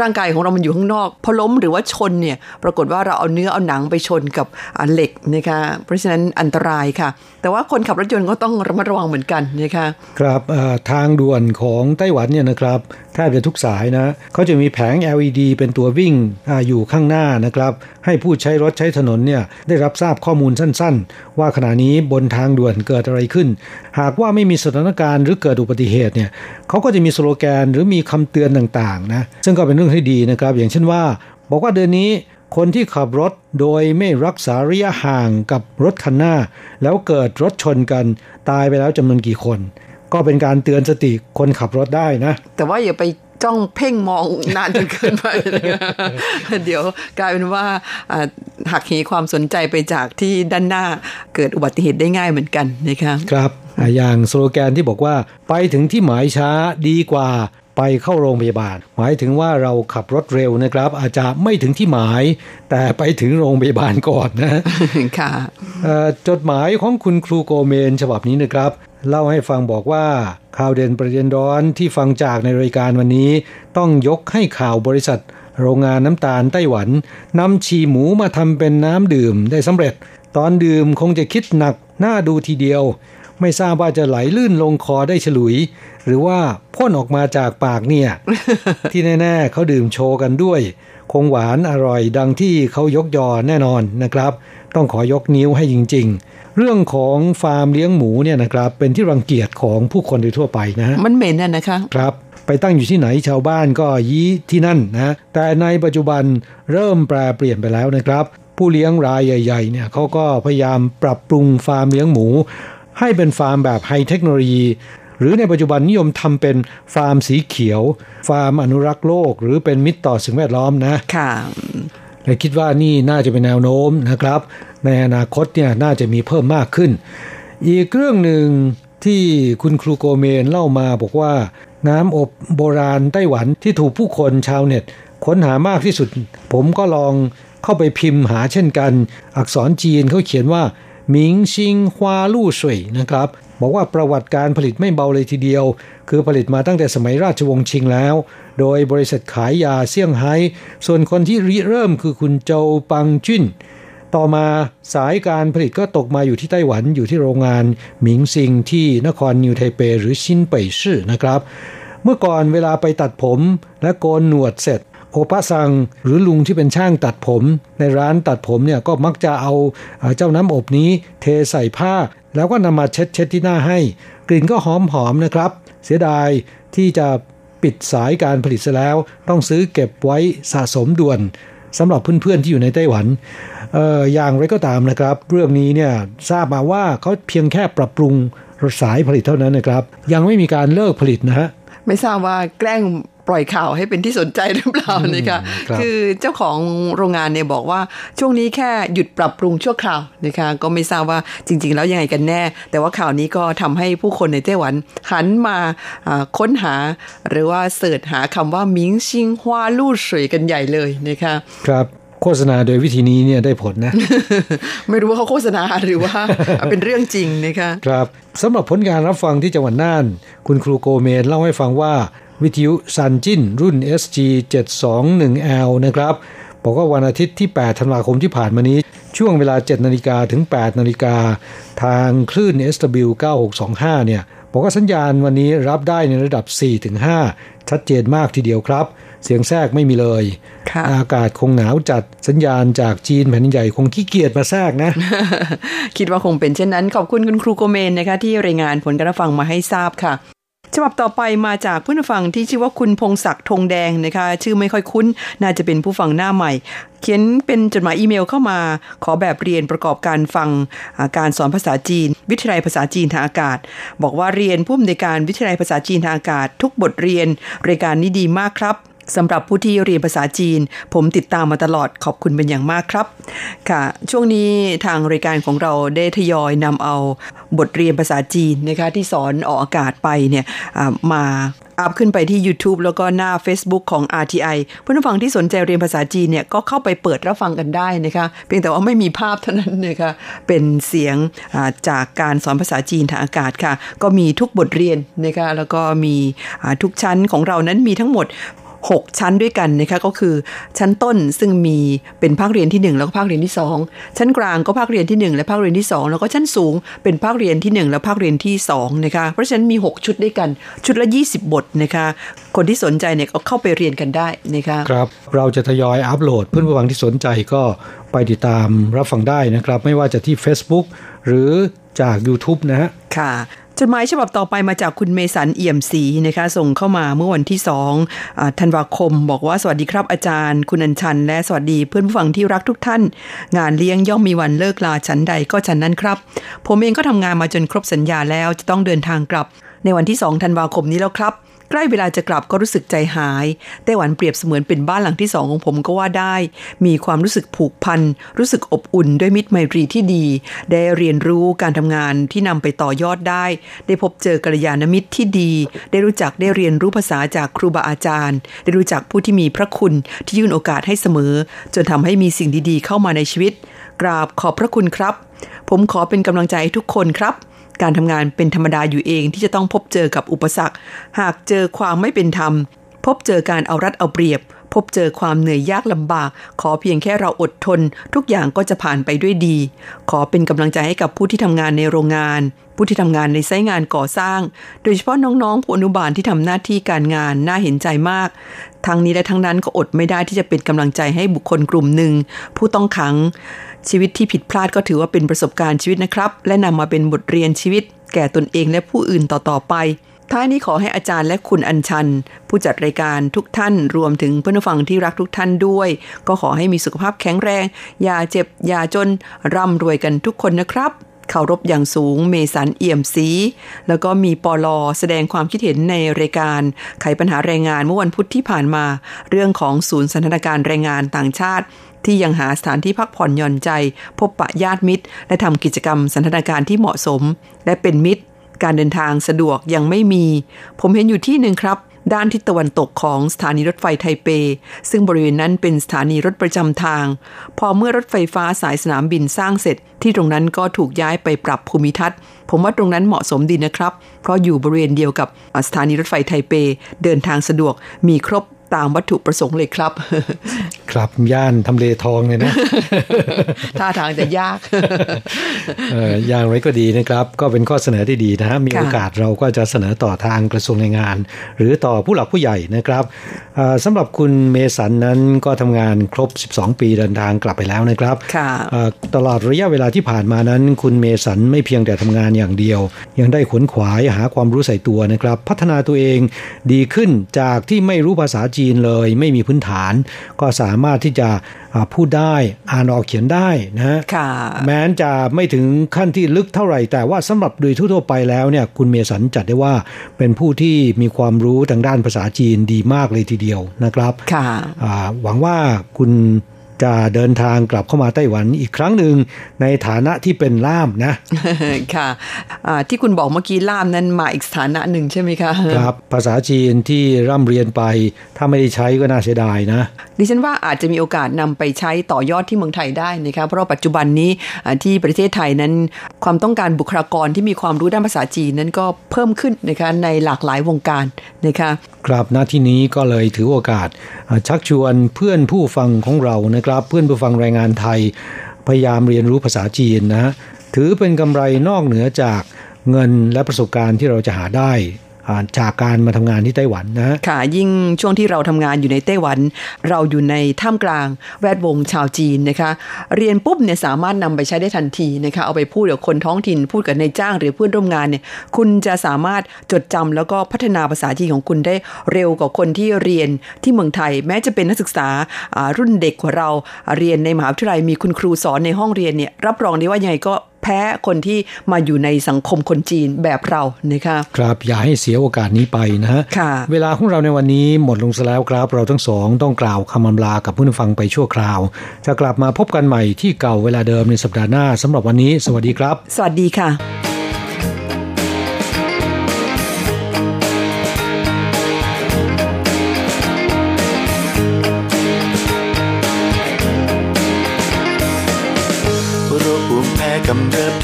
S2: ร่างกายของเรามันอยู่ข้างนอกพอล้มหรือว่าชนเนี่ยปรากฏว่าเราเอาเนื้อเอาหนังไปชนกับเหล็กนะคะเพราะฉะนั้นอันตรายค่ะ แต่ว่าคนขับรถยนต์ก็ต้องระมัดระวังเหมือนกันนะคะ
S1: ครับทางด่วนของไต้หวันเนี่ยนะครับ แทบจะทุกสายนะเขาจะมีแผง LED เป็นตัววิ่งออยู่ข้างหน้านะครับ ให้ผู้ใช้รถใช้ถนนเนี่ยได้รับทราบข้อมูลสั้นๆ ว่าขณะนี้บนทางด่วนเกิดอะไรขึ้น หากว่าไม่มีสถานการณ์หรือเกิดอุบัติเหตุเนี่ยเขาก็จะมีสโลแกนหรือมีคำเตือนต่างๆนะซึ่งก็เป็นเรื่องที่ดีนะครับ อย่างเช่นว่า บอกว่าเดือนนี้คนที่ขับรถโดยไม่รักษาระยะห่างกับรถคันหน้า แล้วเกิดรถชนกันตายไปแล้วจำนวนกี่คน ก็เป็นการเตือนสติคนขับรถได้นะ
S2: แต่ว่าอย่าไปจ้องเพ่งมองนานจนเกินไปนะคะเดี๋ยวกลายเป็นว่าหักเหความสนใจไปจากที่ด้านหน้าเกิดอุบัติเหตุได้ง่ายเหมือนกันนะคะ
S1: ครับอย่างสโลแกนที่บอกว่า ไปถึงที่หมายช้าดีกว่าไปเข้าโรงพยาบาล หมายถึงว่าเราขับรถเร็วนะครับ อาจจะไม่ถึงที่หมาย แต่ไปถึงโรงพยาบาลก่อนนะ
S2: ค่ะ
S1: จดหมายของคุณครูโกเมน ฉบับนี้นะครับ เล่าให้ฟังบอกว่าข่าวเด่นประเด็นร้อนที่ฟังจากในรายการวันนี้ ต้องยกให้ข่าวบริษัท โรงงานน้ำตาลไต้หวันนำชีหมูมาทำเป็นน้ำดื่มได้สำเร็จ ตอนดื่มคงจะคิดหนักน่าดูทีเดียว ไม่ทราบว่าจะไหลลื่นลงคอได้ฉลุย หรือว่าพ่นออกมาจากปากเนี่ย ที่แน่ๆเขาดื่มโชว์กันด้วย คงหวานอร่อยดังที่เขายกยอแน่นอนนะครับ ต้องขอยกนิ้วให้จริง ๆ เรื่องของฟาร์มเลี้ยงหมูเนี่ยนะครับ เป็นที่รังเกียจของผู้คนโดยทั่วไปนะ
S2: มันเหม็นน่ะนะคะ
S1: ครับไปตั้งอยู่ที่ไหนชาวบ้านก็ยี้ที่นั่นนะแต่ในปัจจุบันเริ่มแปลเปลี่ยนไปแล้วนะครับ ผู้เลี้ยงรายใหญ่ๆเนี่ยเขาก็พยายามปรับปรุงฟาร์มเลี้ยงหมู ให้เป็นฟาร์มแบบไฮเทคโนโลยี หรือในปัจจุบันนิยมทำเป็นฟาร์มสีเขียว ฟาร์มอนุรักษ์โลก หรือเป็นมิตรต่อสิ่งแวดล้อมนะ
S2: ค่ะ
S1: และคิดว่านี่น่าจะเป็นแนวโน้มนะครับ ในอนาคตเนี่ยน่าจะมีเพิ่มมากขึ้น อีกเรื่องหนึ่งที่คุณครูโกเมนเล่ามาบอกว่า น้ำอบโบราณไต้หวันที่ถูกผู้คนชาวเน็ต ค้นหามากที่สุด ผมก็ลองเข้าไปพิมพ์หาเช่นกัน อักษรจีนเขาเขียนว่า หมิงซิงฮวาลู่สุ่ยนะครับบอกว่าประวัติการผลิตไม่เบาเลยทีเดียว คือผลิตมาตั้งแต่สมัยราชวงศ์ชิงแล้ว โดยบริษัทขายยาเซี่ยงไฮ้ส่วนคนที่ริเริ่มคือคุณโจวปังจิ้นต่อมาสายการผลิตก็ตกมาอยู่ที่ไต้หวันอยู่ที่โรงงานหมิงซิงที่นครนิวไทเปหรือซินเป่ยซื่อนะครับ เมื่อก่อนเวลาไปตัดผมและโกนหนวดเสร็จ โอปะซังหรือลุงที่เป็นช่างตัดผม ในร้านตัดผมเนี่ยก็มักจะเอาเจ้าน้ำอบนี้เทใส่ผ้า แล้วก็นำมาเช็ดเช็ดที่หน้าให้ กลิ่นก็หอมหอมนะครับ เสียดายที่จะปิดสายการผลิตซะแล้ว ต้องซื้อเก็บไว้สะสมด่วนสำหรับเพื่อนๆที่อยู่ในไต้หวันเอออย่างไรก็ตามนะครับ เรื่องนี้เนี่ยทราบมาว่าเขาเพียงแค่ปรับปรุงสายผลิตเท่านั้นนะครับ ยังไม่มีการเลิกผลิตนะฮะ
S2: ไม่ทราบว่าแกล้ง ปล่อยข่าวให้เป็นที่สนใจหรือเปล่านะคะคือเจ้าของโรงงานเนี่ยบอกว่าช่วงนี้แค่หยุดปรับปรุงชั่วคราวนะคะก็ไม่ทราบว่าจริง ๆ แล้วยังไงกันแน่ แต่ว่าข่าวนี้ก็ทำให้ผู้คนในไต้หวันหันมาค้นหา หรือว่าเสิร์ชหาคำว่ามิงซิงฮวาลู่สวยกันใหญ่เลยนะคะ
S1: ครับโฆษณาโดยวิธีนี้เนี่ยได้ผลนะ
S2: ไม่รู้ว่าเขาโฆษณาหรือว่า เป็นเรื่องจริงนะคะ
S1: ครับสำหรับผลการรับฟังที่จังหวัดน่าน คุณครูโกเมนเล่าให้ฟังว่า วิทยุซันจินรุ่น SG 721L นะครับบอกว่าวันอาทิตย์ที่ 8 ธันวาคมที่ผ่านมานี้ ช่วงเวลา 7 นาฬิกาถึง 8 นาฬิกา ทางคลื่น SW 9625 เนี่ย บอกว่าสัญญาณวันนี้รับได้ในระดับ4-5ชัดเจนมากทีเดียวครับ เสียงแทรกไม่มีเลย อากาศคงหนาวจัดสัญญาณจากจีนแผ่นใหญ่คงขี้เกียจมาแทรกนะ
S2: คิดว่าคงเป็นเช่นนั้น ขอบคุณคุณครูโกเมนนะคะที่รายงานผลการฟังมาให้ทราบค่ะ ฉบับต่อไปมาจากผู้ฟังที่ชื่อว่าคุณพงศักดิ์ธงแดงนะคะ ชื่อไม่ค่อยคุ้น น่าจะเป็นผู้ฟังหน้าใหม่ เขียนเป็นจดหมายอีเมลเข้ามา ขอแบบเรียนประกอบการฟังการสอนภาษาจีน วิทยาลัยภาษาจีนทางอากาศ บอกว่าเรียนผู้อำนวยการวิทยาลัยภาษาจีนทางอากาศ ทุกบทเรียนรายการนี้ดีมากครับ สำหรับผู้ที่เรียนภาษาจีน ผมติดตามมาตลอดขอบคุณเป็นอย่างมากครับ ค่ะ ช่วงนี้ทางรายการของเราได้ทยอยนำเอาบทเรียนภาษาจีนนะคะที่สอนออกอากาศไปเนี่ยมาอัพขึ้นไปที่ YouTube แล้วก็หน้า Facebook ของ RTI เพื่อนฟังที่สนใจเรียนภาษาจีนเนี่ยก็เข้าไปเปิดรับฟังกันได้นะคะเพียงแต่ว่าไม่มีภาพเท่านั้นนะคะเป็นเสียงจากการสอนภาษาจีนทางอากาศค่ะ ก็มีทุกบทเรียนนะคะแล้วก็มีทุกชั้นของเรานั้นมีทั้งหมด 6 ชั้นด้วยกันนะคะก็คือชั้นต้นซึ่งมีเป็นภาคเรียนที่ 1 แล้วก็ภาคเรียนที่ 2 ชั้นกลางก็ภาคเรียนที่ 1 และภาคเรียนที่ 2 แล้วก็ชั้นสูงเป็นภาคเรียนที่ 1 และภาคเรียนที่2นะคะเพราะฉะนั้นมี 6 ชุดด้วยกัน ชุดละ 20 บทนะคะคนที่สนใจเนี่ยก็เข้าไปเรียนกันได้นะคะ
S1: ครับเราจะทยอยอัปโหลดเพื่อนผู้ฟังที่สนใจก็ไปติดตามรับฟังได้นะครับ ไม่ว่าจะที่ Facebook หรือจาก YouTube นะฮะ
S2: ค่ะ จดหมายฉบับต่อไปมาจากคุณเมสันเอี่ยมศรีนะคะ ส่งเข้ามาเมื่อวันที่สองธันวาคม บอกว่าสวัสดีครับอาจารย์ คุณอัญชัน และสวัสดีเพื่อนผู้ฟังที่รักทุกท่าน งานเลี้ยงย่อมมีวันเลิกลาฉันใดก็ฉันนั้นครับ ผมเองก็ทำงานมาจนครบสัญญาแล้วจะต้องเดินทางกลับ ในวันที่สองธันวาคมนี้แล้วครับ ใกล้เวลาจะกลับก็รู้สึกใจหาย ไต้หวันเปรียบเสมือนเป็นบ้านหลังที่สองของผมก็ว่าได้ มีความรู้สึกผูกพัน รู้สึกอบอุ่นด้วยมิตรไมตรีที่ดี ได้เรียนรู้การทำงานที่นำไปต่อยอดได้ ได้พบเจอกัลยาณมิตรที่ดี ได้รู้จักได้เรียนรู้ภาษาจากครูบาอาจารย์ ได้รู้จักผู้ที่มีพระคุณที่ยื่นโอกาสให้เสมอ จนทำให้มีสิ่งดีๆ เข้ามาในชีวิต กราบขอบพระคุณครับ ผมขอเป็นกำลังใจทุกคนครับ การทำงานเป็นธรรมดาอยู่เองที่จะต้องพบเจอกับอุปสรรค หากเจอความไม่เป็นธรรม พบเจอการเอารัดเอาเปรียบ พบเจอความเหนื่อยยากลำบาก ขอเพียงแค่เราอดทน ทุกอย่างก็จะผ่านไปด้วยดี ขอเป็นกำลังใจให้กับผู้ที่ทำงานในโรงงาน ผู้ที่ทำงานในไซต์งานก่อสร้าง โดยเฉพาะน้องๆผู้อนุบาลที่ทำหน้าที่การงานน่าเห็นใจมาก ทั้งนี้และทั้งนั้นก็อดไม่ได้ที่จะเป็นกำลังใจให้บุคคลกลุ่มหนึ่ง ผู้ต้องขัง ชีวิตที่ผิดพลาดก็ถือว่าเป็นประสบการณ์ชีวิตนะครับ และนำมาเป็นบทเรียนชีวิต แก่ตนเองและผู้อื่นต่อๆไป ท้ายนี้ขอให้อาจารย์และคุณอัญชัน ผู้จัดรายการทุกท่านรวมถึงเพื่อนฟังที่รักทุกท่านด้วย ก็ขอให้มีสุขภาพแข็งแรง อย่าเจ็บ อย่าจน ร่ำรวยกันทุกคนนะครับเคารพอย่างสูงเมสันเอี่ยมสี แล้วก็มีปอลอแสดงความคิดเห็นในรายการไขปัญหาแรงงานเมื่อวันพุธที่ผ่านมา เรื่องของศูนย์สันทนการแรงงานต่างชาติ ที่ยังหาสถานที่พักผ่อนหย่อนใจ พบปะญาติมิตร และทำกิจกรรมสันทนาการที่เหมาะสม และเป็นมิตร การเดินทางสะดวกยังไม่มี ผมเห็นอยู่ที่หนึ่งครับ ด้านทิศตะวันตกของสถานีรถไฟไทเป ซึ่งบริเวณนั้นเป็นสถานีรถประจำทาง พอเมื่อรถไฟฟ้าสายสนามบินสร้างเสร็จ ที่ตรงนั้นก็ถูกย้ายไปปรับภูมิทัศน์ ผมว่าตรงนั้นเหมาะสมดีนะครับ เพราะอยู่บริเวณเดียวกับสถานีรถไฟไทเป เดินทางสะดวกมีครบ ตามวัตถุประสงค์เลยครับ
S1: ครับย่านทำเลทองเลยนะ
S2: ท่าทางจะยาก
S1: อย่างไรก็ดีนะครับ ก็เป็นข้อเสนอที่ดีนะฮะมีโอกาสเราก็จะเสนอต่อทางกระทรวงแรงงาน หรือต่อผู้หลักผู้ใหญ่นะครับสำหรับคุณเมสันนั้นก็ทำงานครบ 12 ปีเดินทางกลับไปแล้วนะครับตลอดระยะเวลาที่ผ่านมานั้น คุณเมสันไม่เพียงแต่ทำงานอย่างเดียว ยังได้ขวนขวายหาความรู้ใส่ตัวนะครับ พัฒนาตัวเองดีขึ้นจากที่ไม่รู้ภาษาจีนเลยไม่มีพื้นฐาน ก็สามารถที่จะพูดได้อ่านออกเขียนได้นะแม้นจะไม่ถึงขั้นที่ลึกเท่าไหร่ แต่ว่าสำหรับโดยทั่วไปแล้วเนี่ยคุณเมสันจัดได้ว่าเป็นผู้ที่มีความรู้ทางด้านภาษาจีนดีมากเลยทีเดียวนะครับหวังว่าคุณ จะเดินทางกลับเข้ามาไต้หวันอีกครั้งหนึ่งในฐานะที่เป็นล่ามนะ
S2: ค่ะะที่คุณบอกเมื่อกี้ล่ามนั้นมาอีกสถานะหนึ่งใช่ไหมคะ
S1: ครับ ภาษาจีนที่ร่ำเรียนไป ถ้าไม่ได้ใช้ก็น่าเสียดายนะ
S2: ดิฉันว่าอาจจะมีโอกาสนำไปใช้ต่อยอดที่เมืองไทยได้นะคะเพราะปัจจุบันนี้ที่ประเทศไทยนั้น ความต้องการบุคลากรที่มีความรู้ด้านภาษาจีนนั้นก็เพิ่มขึ้นนะคะในหลากหลายวงการนะคะ
S1: ครับณที่นี้ก็เลยถือโอกาสชักชวนเพื่อนผู้ฟังของเรานะครับ เพื่อนผู้ฟังแรงงานไทย พยายามเรียนรู้ภาษาจีนนะถือเป็นกำไรนอกเหนือจากเงินและประสบการณ์ที่เราจะหาได้ จากการมาทำงานที่ไต้หวันนะ
S2: ค่ะ ยิ่งช่วงที่เราทำงานอยู่ในไต้หวัน เราอยู่ในท่ามกลางแวดวงชาวจีนนะคะ เรียนปุ๊บเนี่ยสามารถนำไปใช้ได้ทันทีนะคะ เอาไปพูดกับคนท้องถิ่นพูดกับนายจ้างหรือเพื่อนร่วมงานเนี่ย คุณจะสามารถจดจำแล้วก็พัฒนาภาษาจีนของคุณได้เร็วกว่าคนที่เรียนที่เมืองไทย แม้จะเป็นนักศึกษารุ่นเด็กกว่าเราเรียนในมหาวิทยาลัยมีคุณครูสอนในห้องเรียนเนี่ยรับรองได้ว่ายังไงก็ แพ้คนที่มาอยู่ในสังคมคนจีนแบบเรานะคะ
S1: ครับอย่าให้เสียโอกาสนี้ไปนะฮะเวลาของเราในวันนี้หมดลงซะแล้วครับเราทั้งสองต้องกล่าวคำอำลากับผู้ฟังไปชั่วคราว จะกลับมาพบกันใหม่ที่เก่าเวลาเดิมในสัปดาห์หน้าสำหรับวันนี้ สวัสดีครับ
S2: สวัสดีค่ะ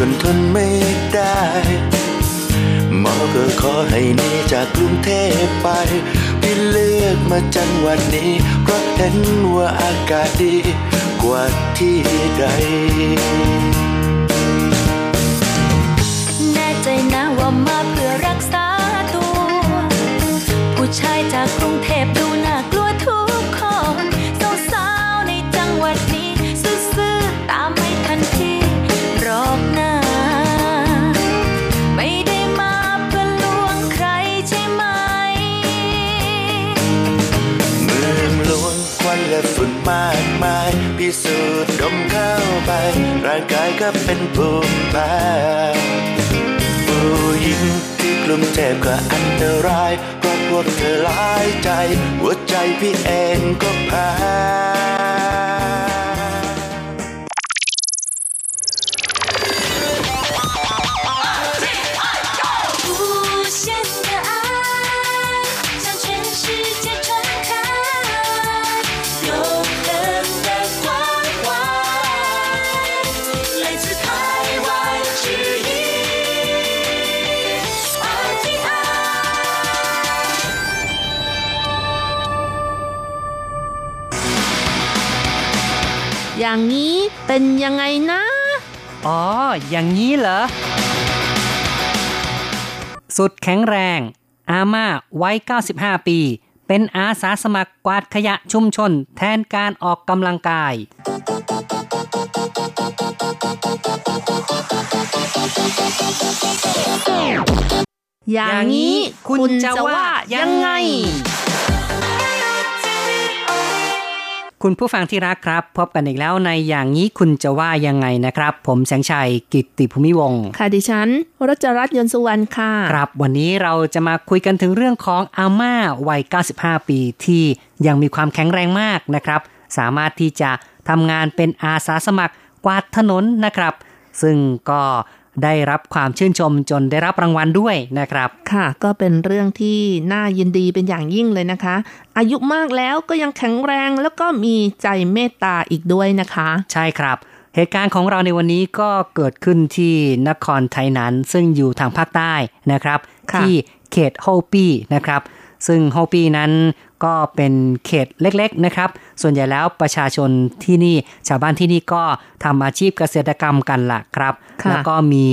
S3: จนทนไม่ได้มอก็ขอให้หนีจากกรุงเทพไปพี่เลือกมาจังหวัดนี้ เพราะเห็นว่าอากาศดีกว่าที่ใด
S4: แน่ใจนะว่ามาเพื่อรักษาตัว ผู้ชายจากกรุง มา
S3: กมาย พิสูจน์ดมเข้าไป ร่างกายก็เป็นภูมิแพ้ผู้หญิงที่กลุ้มเจ็บก็อันตรายเพราะพวกเธอหลายใจ หัวใจพี่เองก็แพ้
S5: อย่างนี้เป็นยังไงนะ
S6: อ๋อ อย่างนี้เหรอ สุดแข็งแรง อาม่าวัย 95 ปี เป็นอาสาสมัครกวาดขยะชุมชน แทนการออกกำลังกาย
S5: อย่างนี้คุณจะว่ายังไง
S6: คุณผู้ฟังที่รักครับ พบกันอีกแล้วในอย่างนี้คุณจะว่ายังไงนะครับ ผมแสงชัยกิตติภูมิวงศ์
S5: ค่ะดิฉันรัชรัตน์ยนต์สุวรรณค่ะ
S6: ครับวันนี้เราจะมาคุยกันถึงเรื่องของอาม่าวัย 95 ปีที่ยังมีความแข็งแรงมากนะครับ สามารถที่จะทำงานเป็นอาสาสมัครกวาดถนนนะครับ ซึ่งก็ ได้รับความชื่นชมจนได้รับรางวัลด้วยนะครับ
S5: ค่ะ ก็เป็นเรื่องที่น่ายินดีเป็นอย่างยิ่งเลยนะคะ อายุมากแล้วก็ยังแข็งแรงแล้วก็มีใจเมตตาอีกด้วยนะคะ
S6: ใช่ครับ เหตุการณ์ของเราในวันนี้ก็เกิดขึ้นที่นครไทยนั้น ซึ่งอยู่ทางภาคใต้นะครับ
S5: ค่ะ
S6: ที่เขตโฮปี้นะครับ ซึ่งโฮปี้นั้นก็เป็นเขตเล็กๆนะครับ ส่วนใหญ่แล้วประชาชนที่นี่ชาวบ้านที่นี่ก็ทำอาชีพเกษตรกรรมกันละครับ
S5: ค่ะ
S6: แล้วก็มี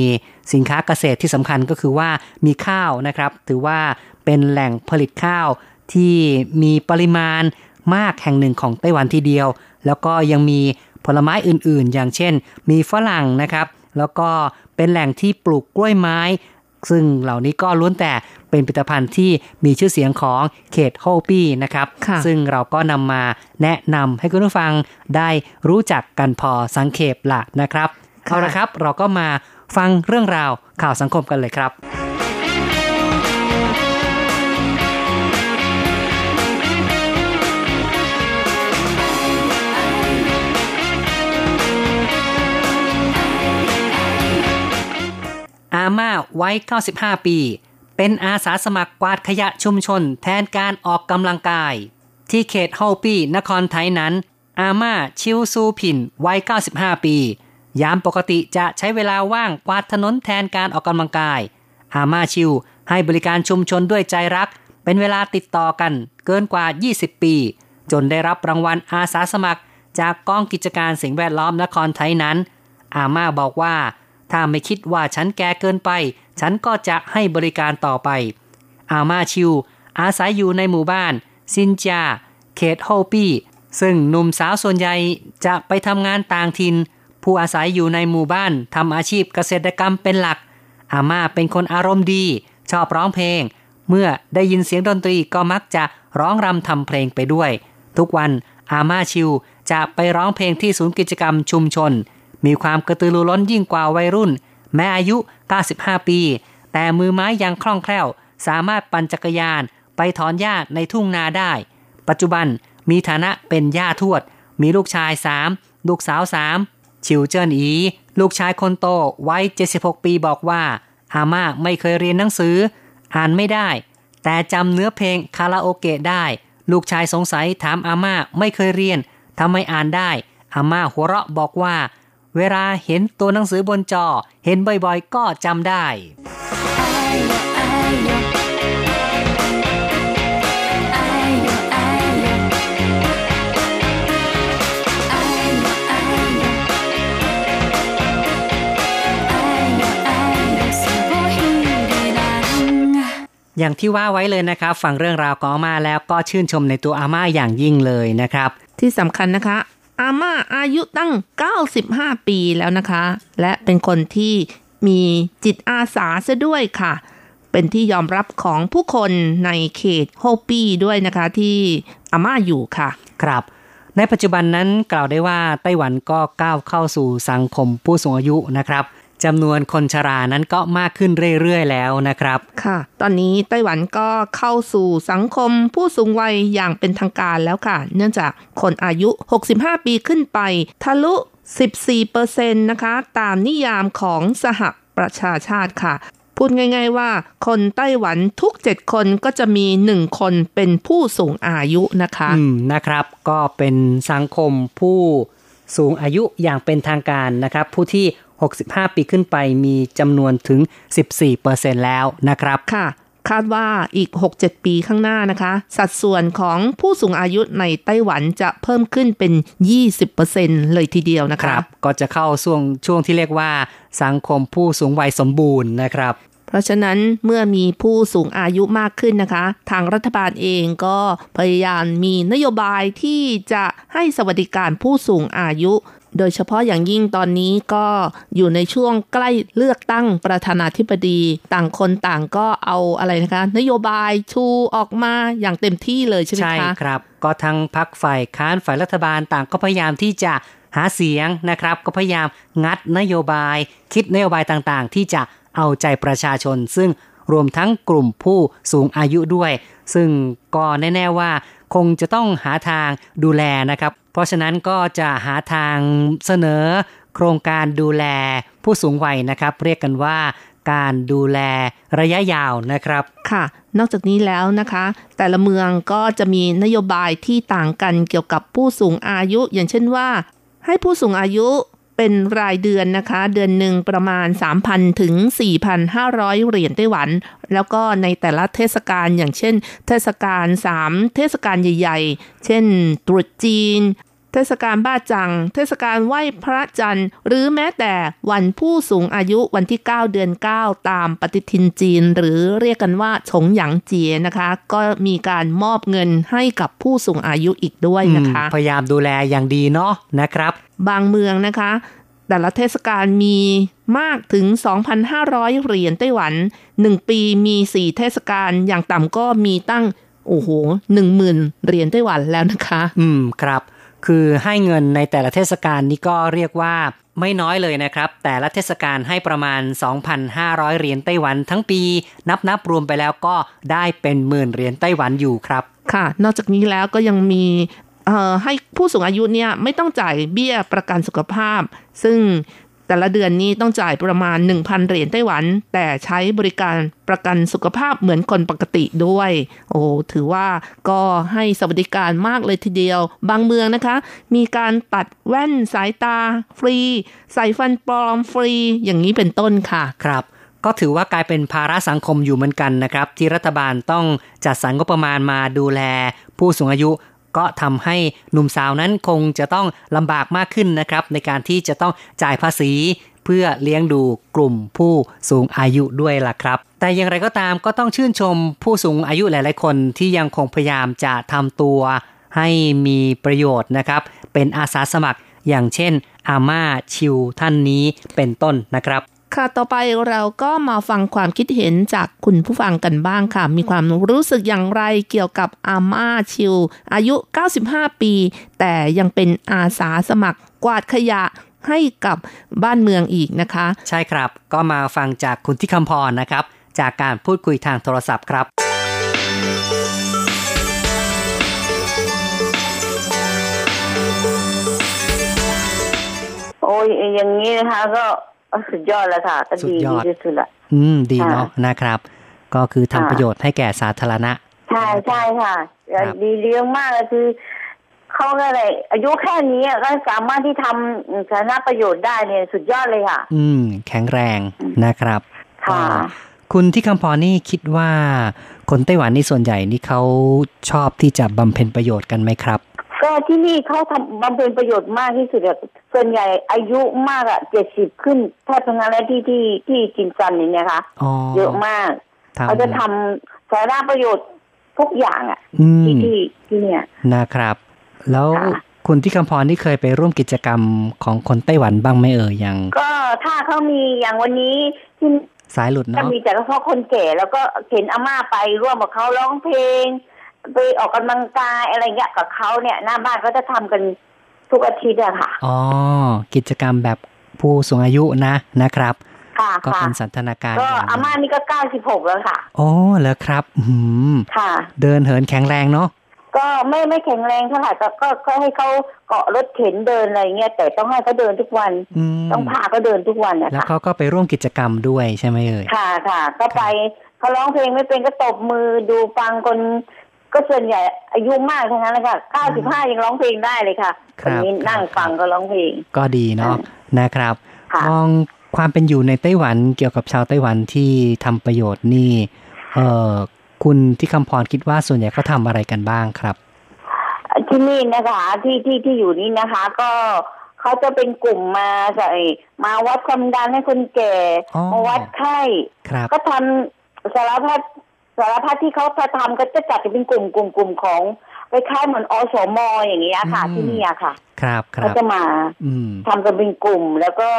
S6: สินค้าเกษตรที่สำคัญก็คือว่ามีข้าวนะครับ ถือว่าเป็นแหล่งผลิตข้าวที่มีปริมาณมากแห่งหนึ่งของไต้หวันทีเดียว แล้วก็ยังมีผลไม้อื่นๆ อย่างเช่น มีฝรั่งนะครับ แล้วก็เป็นแหล่งที่ปลูกกล้วยไม้ ซึ่งเหล่านี้ก็ล้วนแต่เป็นผลิตภัณฑ์ที่มีชื่อเสียงของเขตโฮปี้นะครับ
S5: ค่ะ
S6: ซึ่งเราก็นำมาแนะนำให้คุณผู้ฟังได้รู้จักกันพอสังเขปละนะครับ
S5: ค่ะ
S6: เอาละครับ เราก็มาฟังเรื่องราวข่าวสังคมกันเลยครับ อาม่าวัย 95 ปี เป็นอาสาสมัครกวาดขยะชุมชน แทนการออกกำลังกาย ที่เขตเฮาปี้นครไทยนั้น อาม่าชิวซูผินวัย 95 ปี ยามปกติจะใช้เวลาว่างกวาดถนนแทนการออกกำลังกาย อาม่าชิวให้บริการชุมชนด้วยใจรัก เป็นเวลาติดต่อกันเกินกว่า 20 ปี จนได้รับรางวัลอาสาสมัคร จากกองกิจการสิ่งแวดล้อมนครไทยนั้น อาม่าบอกว่า ถ้าไม่คิดว่าฉันแก่เกินไป ฉันก็จะให้บริการต่อไป อามาชิว อาศัยอยู่ในหมู่บ้าน ซินจา เขตโฮปี้ ซึ่งหนุ่มสาวส่วนใหญ่จะไปทำงานต่างถิ่น ผู้อาศัยอยู่ในหมู่บ้านทำอาชีพเกษตรกรรมเป็นหลัก อาม่าเป็นคนอารมณ์ดี ชอบร้องเพลง เมื่อได้ยินเสียงดนตรีก็มักจะร้องรำทำเพลงไปด้วย ทุกวันอาม่าชิวจะไปร้องเพลงที่ศูนย์กิจกรรมชุมชน มีความกระตือรือร้นยิ่งกว่าวัยรุ่น แม้อายุ 95 ปี แต่มือไม้ยังคล่องแคล่ว สามารถปั่นจักรยาน ไปถอนหญ้าในทุ่งนาได้ ปัจจุบันมีฐานะเป็นย่าทวด มีลูกชาย 3 ลูกสาว3ชิวเจิ้นอี ลูกชายคนโตวัย76 ปีบอกว่า อาม่าไม่เคยเรียนหนังสือ อ่านไม่ได้ แต่จำเนื้อเพลงคาราโอเกะได้ ลูกชายสงสัยถามอาม่าไม่เคยเรียนทำไมอ่านได้ อาม่าหัวเราะบอกว่า เวลาเห็นตัวหนังสือบนจอ เห็นบ่อยๆ ก็จำได้อย่างที่ว่าไว้เลยนะครับ ฟังเรื่องราวของอาม่าแล้วก็ชื่นชมในตัวอาม่าอย่างยิ่งเลยนะครับ
S5: ที่สำคัญนะคะ อาม่าอายุตั้ง 95 ปีแล้วนะคะ และเป็นคนที่มีจิตอาสาซะด้วยค่ะ เป็นที่ยอมรับของผู้คนในเขตโฮปี้ด้วยนะคะที่อาม่าอยู่ค่ะ
S6: ครับ ในปัจจุบันนั้นกล่าวได้ว่าไต้หวันก็ก้าวเข้าสู่สังคมผู้สูงอายุนะครับ จำนวนคนชรานั้นก็มากขึ้นเรื่อยๆแล้วนะครับ
S5: ค่ะ ตอนนี้ไต้หวันก็เข้าสู่สังคมผู้สูงวัยอย่างเป็นทางการแล้วค่ะ เนื่องจากคนอายุ 65 ปีขึ้นไป ทะลุ 14%นะคะ ตามนิยามของสหประชาชาติค่ะ พูดง่ายๆว่าคนไต้หวันทุก 7 คนก็จะมี 1 คนเป็นผู้สูงอายุนะคะ
S6: อืม นะครับ ก็เป็นสังคมผู้สูงอายุอย่างเป็นทางการนะครับ ผู้ที่ 65 ปีขึ้นไปมีจำนวนถึง 14%แล้วนะครับ
S5: ค่ะคาดว่าอีก 6-7 ปีข้างหน้านะคะ สัดส่วนของผู้สูงอายุในไต้หวันจะเพิ่มขึ้นเป็น 20%เลยทีเดียวนะ
S6: ค
S5: คะ
S6: รับก็จะเข้าช่วงช่วงที่เรียกว่า สังคมผู้สูงวัยสมบูรณ์นะครับ
S5: เพราะฉะนั้นเมื่อมีผู้สูงอายุมากขึ้นนะคะ ทางรัฐบาลเองก็พยายามมีนโยบายที่จะให้สวัสดิการผู้สูงอายุ โดยเฉพาะอย่างยิ่งตอนนี้ก็อยู่ในช่วงใกล้เลือกตั้งประธานาธิบดี ต่างคนต่างก็เอาอะไรนะคะ นโยบายชูออกมาอย่างเต็มที่เลยใช่ไหม
S6: ใช่
S5: คะ
S6: ครับ ก็ทั้งพักฝ่ายค้านฝ่ายรัฐบาลต่างก็พยายามที่จะหาเสียงนะครับ ก็พยายามงัดนโยบาย คิดนโยบายต่างๆ ที่จะเอาใจประชาชน ซึ่งรวมทั้งกลุ่มผู้สูงอายุด้วย ซึ่งก็แน่ ๆว่า คงจะต้องหาทางดูแลนะครับ เพราะฉะนั้นก็จะหาทางเสนอโครงการดูแลผู้สูงวัยนะครับ เรียกกันว่าการดูแลระยะยาวนะครับ
S5: ค่ะ นอกจากนี้แล้วนะคะ แต่ละเมืองก็จะมีนโยบายที่ต่างกันเกี่ยวกับผู้สูงอายุ อย่างเช่นว่า ให้ผู้สูงอายุเป็นรายเดือนนะคะ เดือนหนึ่งประมาณ 3,000 ถึง 4,500 เหรียญไต้หวัน แล้วก็ในแต่ละเทศกาลอย่างเช่น เทศกาล 3 เทศกาลใหญ่ ๆ เช่น ตรุษจีน ทศกาลบ้าจัง เทศกาลไหว้พระจันทร์ หรือแม้แต่วันผู้สูงอายุวันที่ 9 เดือน 9 ตามปฏิทินจีน หรือเรียกกันว่าฉงหยางเจียนะคะ ก็มีการมอบเงินให้กับผู้สูงอายุอีกด้วยนะคะ
S6: อืมพยายามดูแลอย่างดีเนาะนะครับ
S5: บางเมืองนะคะ แต่ละเทศกาลมีมากถึง 2,500 เหรียญไต้หวัน 1 ปีมี 4 เทศกาลอย่างต่ำก็มีตั้งโอ้โห10,000เหรียญไต้หวันแล้วนะคะ
S6: อืม ครับ คือให้เงินในแต่ละเทศกาลนี้ก็เรียกว่าไม่น้อยเลยนะครับ แต่ละเทศกาลให้ประมาณ 2,500 เหรียญไต้หวันทั้งปี นับนับรวมไปแล้วก็ได้เป็นหมื่นเหรียญไต้หวันอยู่ครับ
S5: ค่ะ นอกจากนี้แล้วก็ยังมีให้ผู้สูงอายุเนี่ยไม่ต้องจ่ายเบี้ยประกันสุขภาพ ซึ่ง แต่ละเดือนนี้ต้องจ่ายประมาณ 1,000 เหรียญไต้หวัน แต่ใช้บริการประกันสุขภาพเหมือนคนปกติด้วย โอ้ถือว่าก็ให้สวัสดิการมากเลยทีเดียว บางเมืองนะคะ มีการตัดแว่นสายตาฟรี ใส่ฟันปลอมฟรี อย่างนี้เป็นต้นค่ะ
S6: ครับก็ถือว่ากลายเป็นภาระสังคมอยู่เหมือนกันนะครับ ที่รัฐบาลต้องจัดสรรงบประมาณมาดูแล ผู้สูงอายุ ก็ทำให้หนุ่มสาวนั้นคงจะต้องลำบากมากขึ้นนะครับ ในการที่จะต้องจ่ายภาษีเพื่อเลี้ยงดูกลุ่มผู้สูงอายุด้วยล่ะครับ แต่อย่างไรก็ตามก็ต้องชื่นชมผู้สูงอายุหลาย ๆ คนที่ยังคงพยายามจะทำตัวให้มีประโยชน์นะครับ เป็นอาสาสมัครอย่างเช่นอาม่าชิวท่านนี้เป็นต้นนะครับ
S5: ค่ะต่อไปเราก็มาฟังความคิดเห็นจากคุณผู้ฟังกันบ้างค่ะ มีความรู้สึกอย่างไรเกี่ยวกับอาม่าชิว อายุ 95 ปี แต่ยังเป็นอาสาสมัครกวาดขยะให้กับบ้านเมืองอีกนะคะ
S6: ใช่ครับ ก็มาฟังจากคุณที่คำพรนะครับ จากการพูดคุยทางโทรศัพท์ครับ
S7: โอ้ยอย่างนี้นะคะก็ สุดยอดแล้วค่ะก็
S6: สุ
S7: ดี
S6: ดย
S7: ดี
S6: อด
S7: ที่สุดละ
S6: อืม ดีเนาะ
S7: ค่ะ
S6: นะครับ ก็คือทำ
S7: ค่ะ
S6: ประโยชน์ให้แก่สาธารณะ
S7: ใช่ใช่ค่ะ
S6: ครับ
S7: ดีเลี้ยงมากเลยคือเขาก็เลยอายุแค่นี้ก็สามารถที่ทำสาธารณประโยชน์ได้เนี่ยสุดยอดเลยค่ะ
S6: อืม แข็งแรงนะครับ
S7: ค่ะ
S6: ก็คุณที่คำพรนี่คิดว่า คนไต้หวันนี่ส่วนใหญ่นี่เขาชอบที่จะบำเพ็ญประโยชน์กันไหมครับ
S7: ก็ที่นี่เขาทำบำเพ็ญประโยชน์มากที่สุดอะส่วนใหญ่อายุมากอะเจ็ดสิบขึ้นแทบทั้งนั้นแล้วที่ที่ที่จินจันนี่นะคะ
S6: อ๋อ
S7: เยอะมาก
S6: ทำ
S7: เขาจะทำสาระประโยชน์ทุกอย่างอะ
S6: อืม
S7: ที่ที่ที่เนี่ย
S6: นะครับ แล้ว
S7: ค่ะ
S6: คุณที่คำพรนี่เคยไปร่วมกิจกรรมของคนไต้หวันบ้างไหมเอ่ยอย่าง
S7: ก็ถ้าเขามีอย่างวันนี้ที่
S6: สายหลุด
S7: ก็
S6: เนาะ
S7: มีแต่เฉพาะคนแก่ แล้วก็เห็นอาม่าไปร่วมกับเขาร้องเพลง ไปออกกำลังกายอะไรเงี้ยกับเขาเนี่ย หน้าบ้านก็จะทำกันทุกอาทิตย์อะค่ะ
S6: อ๋อ กิจกรรมแบบผู้สูงอายุนะนะครับ
S7: ค่ะ
S6: ก็
S7: ค่ะ
S6: เป็นสันทนาการ
S7: ก็อาม่านี่ก็เก้าสิบหกแล้วค่ะ
S6: โอ้เหรอครับอืม
S7: ค่ะ
S6: เดินเหินแข็งแรงเนาะ
S7: ก็ไม่ไม่แข็งแรงเท่าไหร่แต่ก็ก็ให้เขาเกาะรถเข็นเดินอะไรเงี้ยแต่ต้องให้เขาเดินทุกวัน
S6: อืม
S7: ต้องพาเขาเดินทุกวันนะ
S6: แล้ว
S7: คะ
S6: เขาก็ไปร่วมกิจกรรมด้วยใช่ไหมเอ่ย
S7: ค่ะค่ะ ก็ไปเขาร้องเพลงไม่เป็นก็ตบมือดูฟังคน ก็ส่วนใหญ่อายุมากทั้งนั้นเลยค่ะเก้าสิบห้ายังร้องเพลงได้เลยค่ะ
S6: ค
S7: วัน
S6: รับ
S7: นี้นั่งฟังก็ร้องเพลง
S6: ก็ดีเนาะนะครับ
S7: ค่ะ
S6: มองความเป็นอยู่ในไต้หวันเกี่ยวกับชาวไต้หวันที่ทำประโยชน์นี่ เอ่อคุณที่คำพรคิดว่าส่วนใหญ่เขาทำอะไรกันบ้างครับ
S7: ที่นี่นะคะที่ที่ที่อยู่นี่นะคะ ก็เขาจะเป็นกลุ่มมาใส่มาวัดความดันให้คนแก่
S6: อ๋อ
S7: มาวัดไข้
S6: ครับ
S7: ก็ทำสารพัด สารพัดที่เขาจะทำก็จะจัดเป็นกลุ่มกลุ่มกลุ่มของไปคล้ายๆเหมือนอสมอย่างเงี้ยค่ะ
S6: อืม
S7: ที่นี่อะค่ะ
S6: ครับค
S7: เขา
S6: รับ
S7: จะมา
S6: อืม
S7: ทำกันเป็นกลุ่ม แล้วก็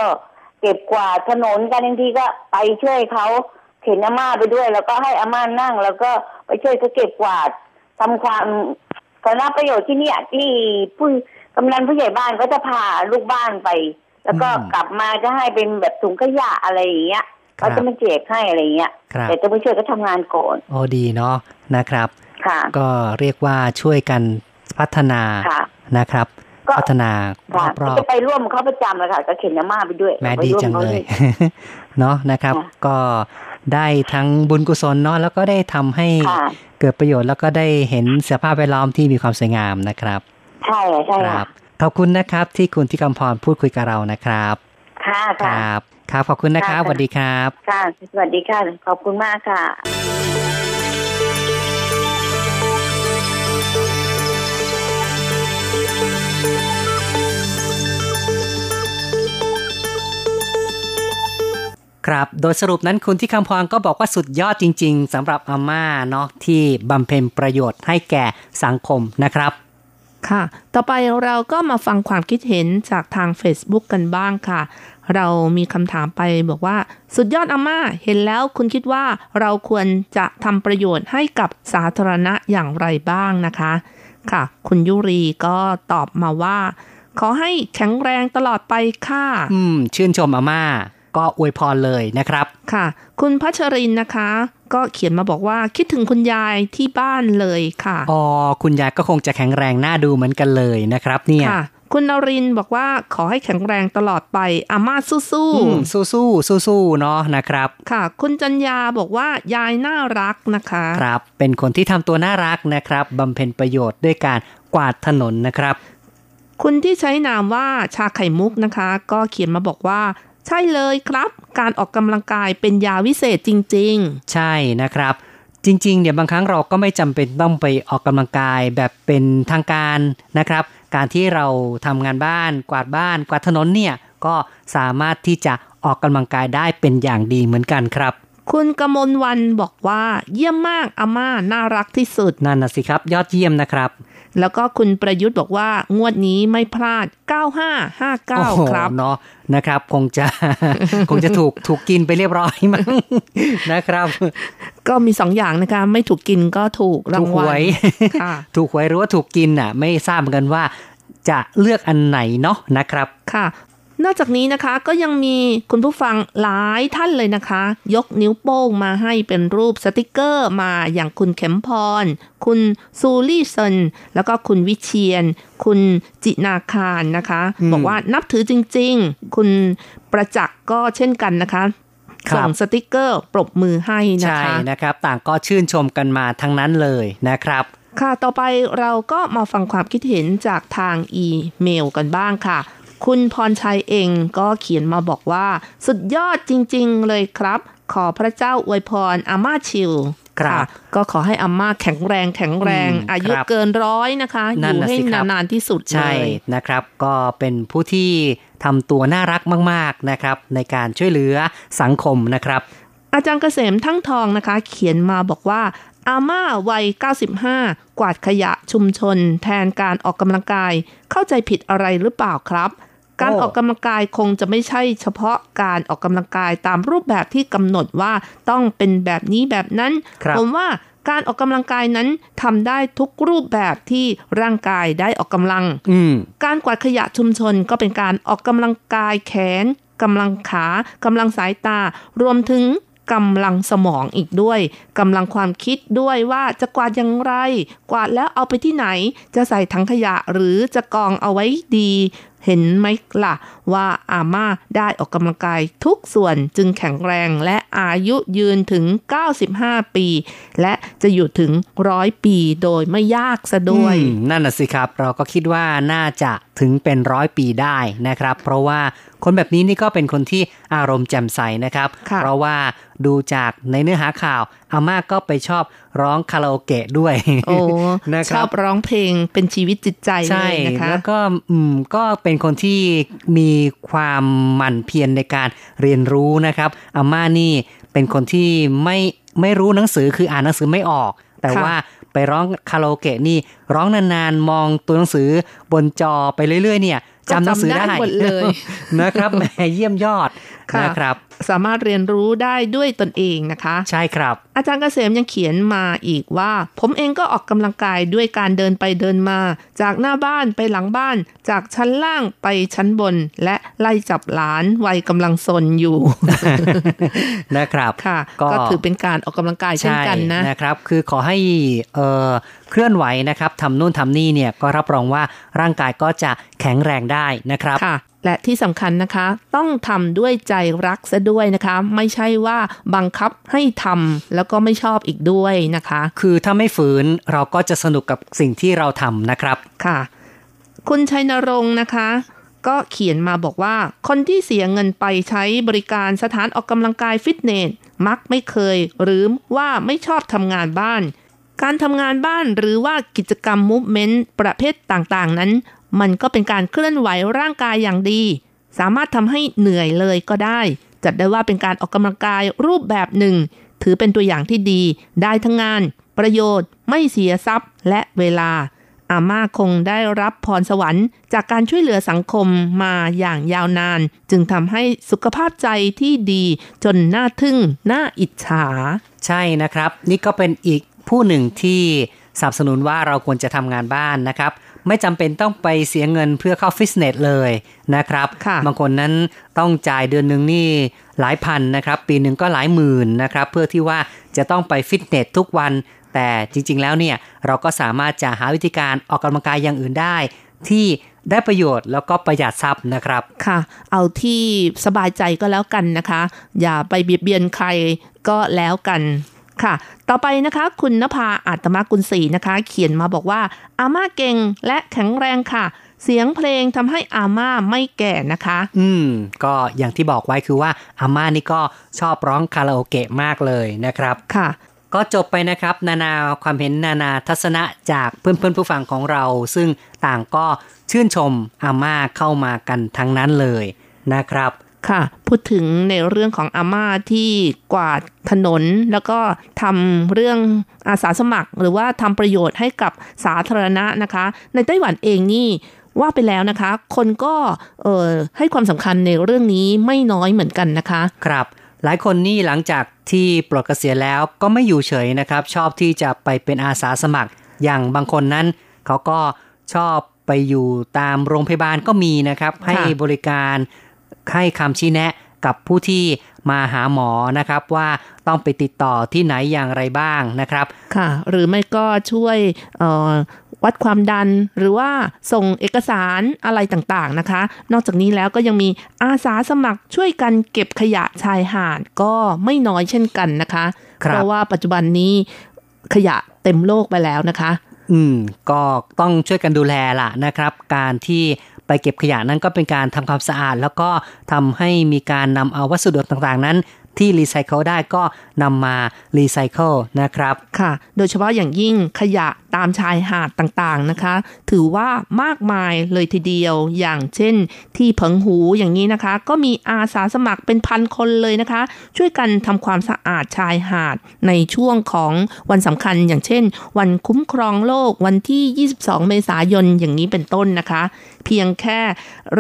S7: เก็บกวาดถนนกันบางทีก็ไปช่วยเขาเข็นอาม่าไปด้วย แล้วก็ให้อาม่านั่ง แล้วก็ไปช่วยเขาเก็บกวาดทำความสาระประโยชน์ที่เนี่ยที่ผู้กำนันผู้ใหญ่บ้านก็จะพาลูกบ้านไป แล้วก็
S6: อืม
S7: กลับมาจะให้เป็นแบบถุงขยะอะไรอย่างเงี้ย
S6: ครับ
S7: เขาจะมาแจกให้อะไรอย่างเงี้ย
S6: ครับ
S7: แต่ต้องไปช่วยก็ทำงานก่อน
S6: โอ้ดีเนาะนะครับ
S7: ค่ะ
S6: ก็เรียกว่าช่วยกันพัฒนา
S7: ค่ะ
S6: นะครับ
S7: ก็
S6: พัฒนา
S7: ค่ะ
S6: รอบ
S7: จะไปร่วมเขาประจำเลยค่ะก็เข็นอาม่าไปด้วย
S6: ๆแม่
S7: ไป
S6: ดี
S7: ร่วม
S6: จัง
S7: ขา
S6: เลย
S7: ด้ว
S6: เนาะนะครับ
S7: ค่ะ
S6: ก็ได้ทั้งบุญกุศลเนาะแล้วก็ได้ทำให้
S7: ค่ะ
S6: เกิดประโยชน์ แล้วก็ได้เห็นสภาพแวดล้อมที่มีความสวยงามนะครับ
S7: ใช่ค่ะใช่
S6: ค
S7: ค่ะ
S6: รับขอบคุณนะครับที่คุณที่กำพรพูดคุยกับเรานะครับ
S7: ค่ะ
S6: ค
S7: ค่ะ
S6: รับ ครับขอบคุณนะครับ
S7: ค่ะ
S6: สวัสดีครับ
S7: ค่ะ สวัสดีค่ะ ขอบคุณมากค่ะ
S6: ครับ โดยสรุปนั้นคุณที่คำพรก็บอกว่าสุดยอดจริง ๆสำหรับอาม่าเนาะที่บำเพ็ญประโยชน์ให้แก่สังคมนะครับ
S5: ค่ะ ต่อไปเราก็มาฟังความคิดเห็นจากทาง Facebook กันบ้างค่ะ เรามีคำถามไปบอกว่า สุดยอดอาม่าเห็นแล้วคุณคิดว่าเราควรจะทำประโยชน์ให้กับสาธารณะอย่างไรบ้างนะคะ ค่ะ คุณยุรีก็ตอบมาว่า ขอให้แข็งแรงตลอดไปค่ะ
S6: อืม ชื่นชมอาม่า ก็อวยพรเลยนะครับ
S5: ค่ะ คุณพัชรินนะคะ ก็เขียนมาบอกว่าคิดถึงคุณยายที่บ้านเลยค่ะ
S6: อ๋อคุณยายก็คงจะแข็งแรงน่าดูเหมือนกันเลยนะครับ เนี่ย
S5: ค่ะ คุณนรินทร์บอกว่าขอให้แข็งแรงตลอดไปอาม่าสู้
S6: อืมสู้สู้สู้สู้ๆเนาะนะครับ
S5: ๆค่ะ คุณจัญญาบอกว่ายายน่ารักนะคะ
S6: ครับ เป็นคนที่ทำตัวน่ารักนะครับบำเพ็ญประโยชน์ด้วยการกวาดถนนนะครับ
S5: คุณที่ใช้นามว่าชาไข่มุกนะคะ ก็เขียนมาบอกว่าใช่เลยครับ การออกกำลังกายเป็นยาวิเศษจริง
S6: ใช่นะครับ จริงๆเนี่ยบางครั้งเราก็ไม่จำเป็นต้องไปออกกำลังกายแบบเป็นทางการนะครับ การที่เราทำงานบ้าน กวาดบ้าน กวาดถนนเนี่ยก็สามารถที่จะออกกำลังกายได้เป็นอย่างดีเหมือนกันครับ
S5: ๆคุณกมลวันบอกว่าเยี่ยมมากอาม่าน่ารักที่สุด
S6: นั่นนะสิครับ ยอดเยี่ยมนะครับ
S5: แล้วก็คุณประยุทธ์บอกว่างวดนี้ไม่พลาด
S6: โอ้โห
S5: 9559 ครับ
S6: เนาะนะครับ คงจะคงจะถูกถูกกินไปเรียบร้อยมั้งนะครับ
S5: ก็มีสองอย่างนะคะไม่ถูกกินก็ถูกรา
S6: ถู
S5: ง
S6: กห
S5: วั
S6: ว
S5: ล
S6: ย
S5: ค่ะ
S6: ถูกหวยหรือว่าถูกกินน่ะ ไม่ทราบเหมือนกันว่าจะเลือกอันไหนเนาะนะครับ
S5: ค่ะ นอกจากนี้นะคะก็ยังมีคุณผู้ฟังหลายท่านเลยนะคะ ยกนิ้วโป้งมาให้เป็นรูปสติกเกอร์มาอย่างคุณเข็มพร คุณซูลี่เซนแล้วก็คุณวิเชียน คุณจินาคารนะคะ
S6: อืม
S5: บอกว่านับถือจริง ๆ คุณประจักษ์ก็เช่นกันนะคะ
S6: ครับ
S5: ส่งสติกเกอร์ปรบมือให้นะ
S6: ใช่
S5: คะ
S6: นะครับ ต่างก็ชื่นชมกันมาทั้งนั้นเลยนะครับ
S5: ค่ะ ต่อไปเราก็มาฟังความคิดเห็นจากทางอีเมลกันบ้างค่ะ คุณพรชัยเองก็เขียนมาบอกว่า สุดยอดจริงๆเลยครับ ขอพระเจ้าอวยพรอาม่าชิว
S6: ครับะ
S5: ก็ขอให้อาม่าแข็งแรงแข็งแรง
S6: อืม
S5: อายุ
S6: ครับ
S5: เกินร้อยนะคะอ
S6: นั่น
S5: ยู่
S6: น่ะ
S5: ให้
S6: สิครับ
S5: นานๆที่สุดเล
S6: ใช่
S5: ย
S6: นะครับ ก็เป็นผู้ที่ทำตัวน่ารักมาก ๆนะครับ ในการช่วยเหลือสังคมนะครับ
S5: อาจารย์เกษมทั้งทองนะคะ เขียนมาบอกว่าอาม่าวัย 95 กวาดขยะชุมชน แทนการออกกำลังกาย เข้าใจผิดอะไรหรือเปล่าครับ การ
S6: โอ้
S5: ออกกำลังกายคงจะไม่ใช่เฉพาะการออกกำลังกายตามรูปแบบที่กำหนดว่าต้องเป็นแบบนี้แบบนั้น
S6: ครับ
S5: ผมว่าการออกกำลังกายนั้นทำได้ทุกรูปแบบที่ร่างกายได้ออกกำลัง
S6: อืม
S5: การกวาดขยะชุมชนก็เป็นการออกกำลังกายแขนกำลังขากำลังสายตา รวมถึงกำลังสมองอีกด้วยกำลังความคิดด้วยว่าจะกวาดอย่างไร กวาดแล้วเอาไปที่ไหน จะใส่ถังขยะหรือจะกองเอาไว้ดี เห็นไหมล่ะ ว่าอาม่าได้ออกกำลังกายทุกส่วนจึงแข็งแรงและอายุยืนถึง 95 ปี และจะอยู่ถึงร้อยปีโดยไม่ยากซะด้วย
S6: อืมนั่นน่ะสิครับ เราก็คิดว่าน่าจะถึงเป็นร้อยปีได้นะครับ เพราะว่าคนแบบนี้นี่ก็เป็นคนที่อารมณ์แจ่มใสนะครับ
S5: ค่ะ
S6: เพราะว่าดูจากในเนื้อหาข่าวอาม่าก็ไปชอบร้องคาราโอเกะด้วย
S5: โอ้
S6: นะค
S5: ช
S6: รั
S5: อบบร้องเพลงเป็นชีวิตจิตใจเล
S6: ใช่
S5: ยนะคะ
S6: แล้วก็อืมก็เป็นคนที่มีความหมั่นเพียรในการเรียนรู้นะครับอาม่านี่เป็นคนที่ไม่ไม่รู้หนังสือคืออ่านหนังสือไม่ออก แต่
S5: ค่ะ
S6: ว่าไปร้องคาราโอเกะนี่ร้องนานๆ มองตัวหนังสือบนจอไปเรื่อยๆ เนี่ยจำหนังสือได้
S5: หมดเลย
S6: นะครับแหมเยี่ยมยอด
S5: ค่ะ
S6: นะครับ
S5: สามารถเรียนรู้ได้ด้วยตนเองนะคะ
S6: ใช่ครับ
S5: อาจารย์เกษมยังเขียนมาอีกว่า ผมเองก็ออกกำลังกายด้วยการเดินไปเดินมา จากหน้าบ้านไปหลังบ้าน จากชั้นล่างไปชั้นบน และไล่จับหลานวัยกำลังซนอยู่
S6: นะครับ
S5: ค่ะ
S6: ก็
S5: ก็ถือเป็นการออกกำลังกายเช่นกันนะ
S6: ใช่นะครับ คือขอให้เอ่อเคลื่อนไหวนะครับทำนู่นทำนี่เนี่ยก็รับรองว่าร่างกายก็จะแข็งแรงได้นะครับ
S5: ค่ะและที่สำคัญนะคะ ต้องทำด้วยใจรักซะด้วยนะคะ ไม่ใช่ว่าบังคับให้ทำแล้วก็ไม่ชอบอีกด้วยนะคะ
S6: คือถ้าไม่ฝืนเราก็จะสนุกกับสิ่งที่เราทำนะครับ
S5: ค่ะ คุณชัยนรงค์นะคะ ก็เขียนมาบอกว่า คนที่เสียเงินไปใช้บริการสถานออกกำลังกายฟิตเนสมักไม่เคย หรือว่าไม่ชอบทำงานบ้านการทำงานบ้านหรือว่ากิจกรรมมูฟเมนต์ประเภทต่างๆ นั้น มันก็เป็นการเคลื่อนไหวร่างกายอย่างดี สามารถทำให้เหนื่อยเลยก็ได้ จัดได้ว่าเป็นการออกกำลังกายรูปแบบหนึ่ง ถือเป็นตัวอย่างที่ดี ได้ทั้งงาน ประโยชน์ ไม่เสียทรัพย์ และเวลา อาม่าคงได้รับพรสวรรค์ จากการช่วยเหลือสังคมมาอย่างยาวนาน จึงทำให้สุขภาพใจที่ดีจนน่าทึ่ง น่าอิจฉา
S6: ใช่นะครับ นี่ก็เป็นอีกผู้หนึ่งที่สนับสนุนว่าเราควรจะทำงานบ้านนะครับ ไม่จำเป็นต้องไปเสียเงินเพื่อเข้าฟิตเนสเลยนะครับ
S5: ค่ะ
S6: บางคนนั้นต้องจ่ายเดือนหนึ่งนี่หลายพันนะครับ ปีหนึ่งก็หลายหมื่นนะครับ เพื่อที่ว่าจะต้องไปฟิตเนสทุกวัน แต่จริง ๆ แล้วเนี่ยเราก็สามารถจะหาวิธีการออกกำลังกายอย่างอื่นได้ ที่ได้ประโยชน์แล้วก็ประหยัดทรัพย์นะครับ
S5: ค่ะ เอาที่สบายใจก็แล้วกันนะคะ อย่าไปเบียดเบียนใครก็แล้วกัน ค่ะ ต่อไปนะคะ คุณนภาอาตมากุลศรีนะคะ เขียนมาบอกว่า อาม่าเก่งและแข็งแรงค่ะ เสียงเพลงทำให้อาม่าไม่แก่นะคะ
S6: อืม ก็อย่างที่บอกไว้คือว่าอาม่านี่ก็ชอบร้องคาราโอเกะมากเลยนะครับ
S5: ค่ะ
S6: ก็จบไปนะครับ นานาความเห็นนานาทัศนะจากเพื่อนๆผู้ฟังของเรา ซึ่งต่างก็ชื่นชมอาม่าเข้ามากันทั้งนั้นเลยนะครับ
S5: ค่ะ พูดถึงในเรื่องของอาม่าที่กวาดถนน แล้วก็ทำเรื่องอาสาสมัคร หรือว่าทำประโยชน์ให้กับสาธารณะนะคะ ในไต้หวันเองนี่ว่าไปแล้วนะคะ คนก็เอ่อให้ความสำคัญในเรื่องนี้ไม่น้อยเหมือนกันนะคะ
S6: ครับ หลายคนนี่หลังจากที่ปลดเกษียณแล้วก็ไม่อยู่เฉยนะครับ ชอบที่จะไปเป็นอาสาสมัคร อย่างบางคนนั้น เขาก็ชอบไปอยู่ตามโรงพยาบาลก็มีนะครับ ให้บริการ ให้คำชี้แนะกับผู้ที่มาหาหมอนะครับว่าต้องไปติดต่อที่ไหนอย่างไรบ้างนะครับ
S5: ค่ะ หรือไม่ก็ช่วยเอ่อวัดความดันหรือว่าส่งเอกสารอะไรต่างๆนะคะ นอกจากนี้แล้วก็ยังมีอาสาสมัครช่วยกันเก็บขยะชายหาดก็ไม่น้อยเช่นกันนะคะ
S6: ครับ
S5: เพราะว่าปัจจุบันนี้ขยะเต็มโลกไปแล้วนะคะ
S6: อืม ก็ต้องช่วยกันดูแลล่ะนะครับ การที่ ไปเก็บขยะนั้นก็เป็นการทำความสะอาด แล้วก็ทำให้มีการนำเอาวัสดุต่างๆ นั้นที่รีไซเคิลได้ก็นำมารีไซเคิลนะครับ
S5: ค่ะ โดยเฉพาะอย่างยิ่งขยะตามชายหาดต่างๆนะคะ ถือว่ามากมายเลยทีเดียว อย่างเช่น ที่เผิงหูอย่างนี้นะคะ ก็มีอาสาสมัครเป็นพันคนเลยนะคะ ช่วยกันทำความสะอาดชายหาดในช่วงของวันสำคัญ อย่างเช่น วันคุ้มครองโลกวันที่ 22 เมษายนอย่างนี้เป็นต้นนะคะ เพียงแค่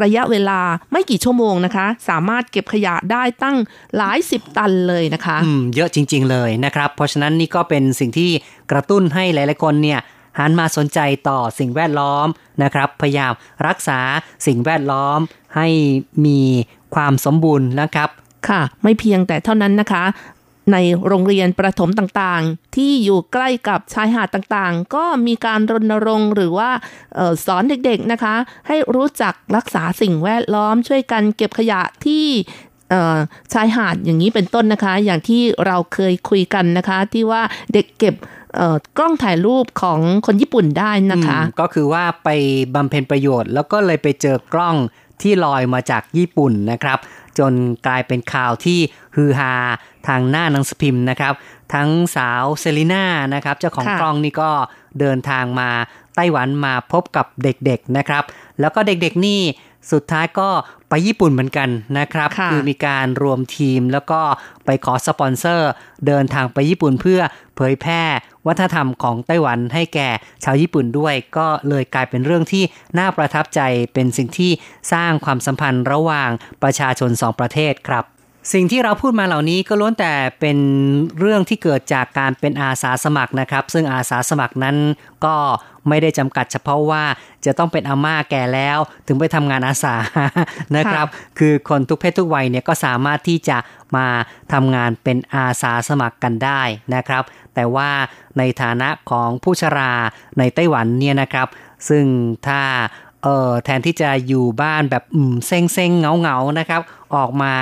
S5: ระยะเวลาไม่กี่ชั่วโมงนะคะ สามารถเก็บขยะได้ตั้งหลายสิบตันเลยนะคะ
S6: อืมเยอะจริง ๆ เลยนะครับ เพราะฉะนั้นนี่ก็เป็นสิ่งที่กระตุ้นให้หลายๆคนเนี่ยหันมาสนใจต่อสิ่งแวดล้อมนะครับ พยายามรักษาสิ่งแวดล้อมให้มีความสมบูรณ์นะครับ
S5: ค่ะ ไม่เพียงแต่เท่านั้นนะคะ ในโรงเรียนประถมต่างๆ ที่อยู่ใกล้กับชายหาดต่างๆ ก็มีการรณรงค์หรือว่าออสอนเด็กๆนะคะ ให้รู้จักรักษาสิ่งแวดล้อมช่วยกันเก็บขยะที่ชายหาดอย่างนี้เป็นต้นนะคะ อย่างที่เราเคยคุยกันนะคะ ที่ว่าเด็กเก็บกล้องถ่ายรูปของคนญี่ปุ่นได้นะคะ
S6: ก็คือว่าไปบำเพ็ญประโยชน์ แล้วก็เลยไปเจอกล้องที่ลอยมาจากญี่ปุ่นนะครับ จนกลายเป็นข่าวที่ฮือฮาทางหน้าหนังสือพิมพ์นะครับ ทั้งสาวเซรีน่านะครับ เจ้าของ
S5: ค่ะ
S6: กล้องนี่ก็เดินทางมาไต้หวันมาพบกับเด็กๆนะครับ แล้วก็เด็กๆนี่สุดท้ายก็ไปญี่ปุ่นเหมือนกันนะครับ
S5: ค่ะ
S6: อมีการรวมทีมแล้วก็ไปขอสปอนเซอร์ เดินทางไปญี่ปุ่นเพื่อเผยแพร่ วัฒนธรรมของไต้หวันให้แก่ชาวญี่ปุ่นด้วย ก็เลยกลายเป็นเรื่องที่น่าประทับใจเป็นสิ่งที่สร้างความสัมพันธ์ระหว่างประชาชนสองประเทศครับ สิ่งที่เราพูดมาเหล่านี้ก็ล้วนแต่เป็นเรื่องที่เกิดจากการเป็นอาสาสมัครนะครับ ซึ่งอาสาสมัครนั้นก็ไม่ได้จำกัดเฉพาะว่าจะต้องเป็นอาม่าแก่แล้ว ถึงไปทำงานอาสานะครับ คือคนทุกเพศทุกวัยเนี่ยก็สามารถที่จะมาทำงานเป็นอาสาสมัครกันได้นะครับ แต่ว่าในฐานะของผู้ชราในไต้หวันเนี่ยนะครับ ซึ่งถ้าเออแทนที่จะอยู่บ้านแบบอืมเซ็งเซ็งเงาเงาๆนะครับ ออกมา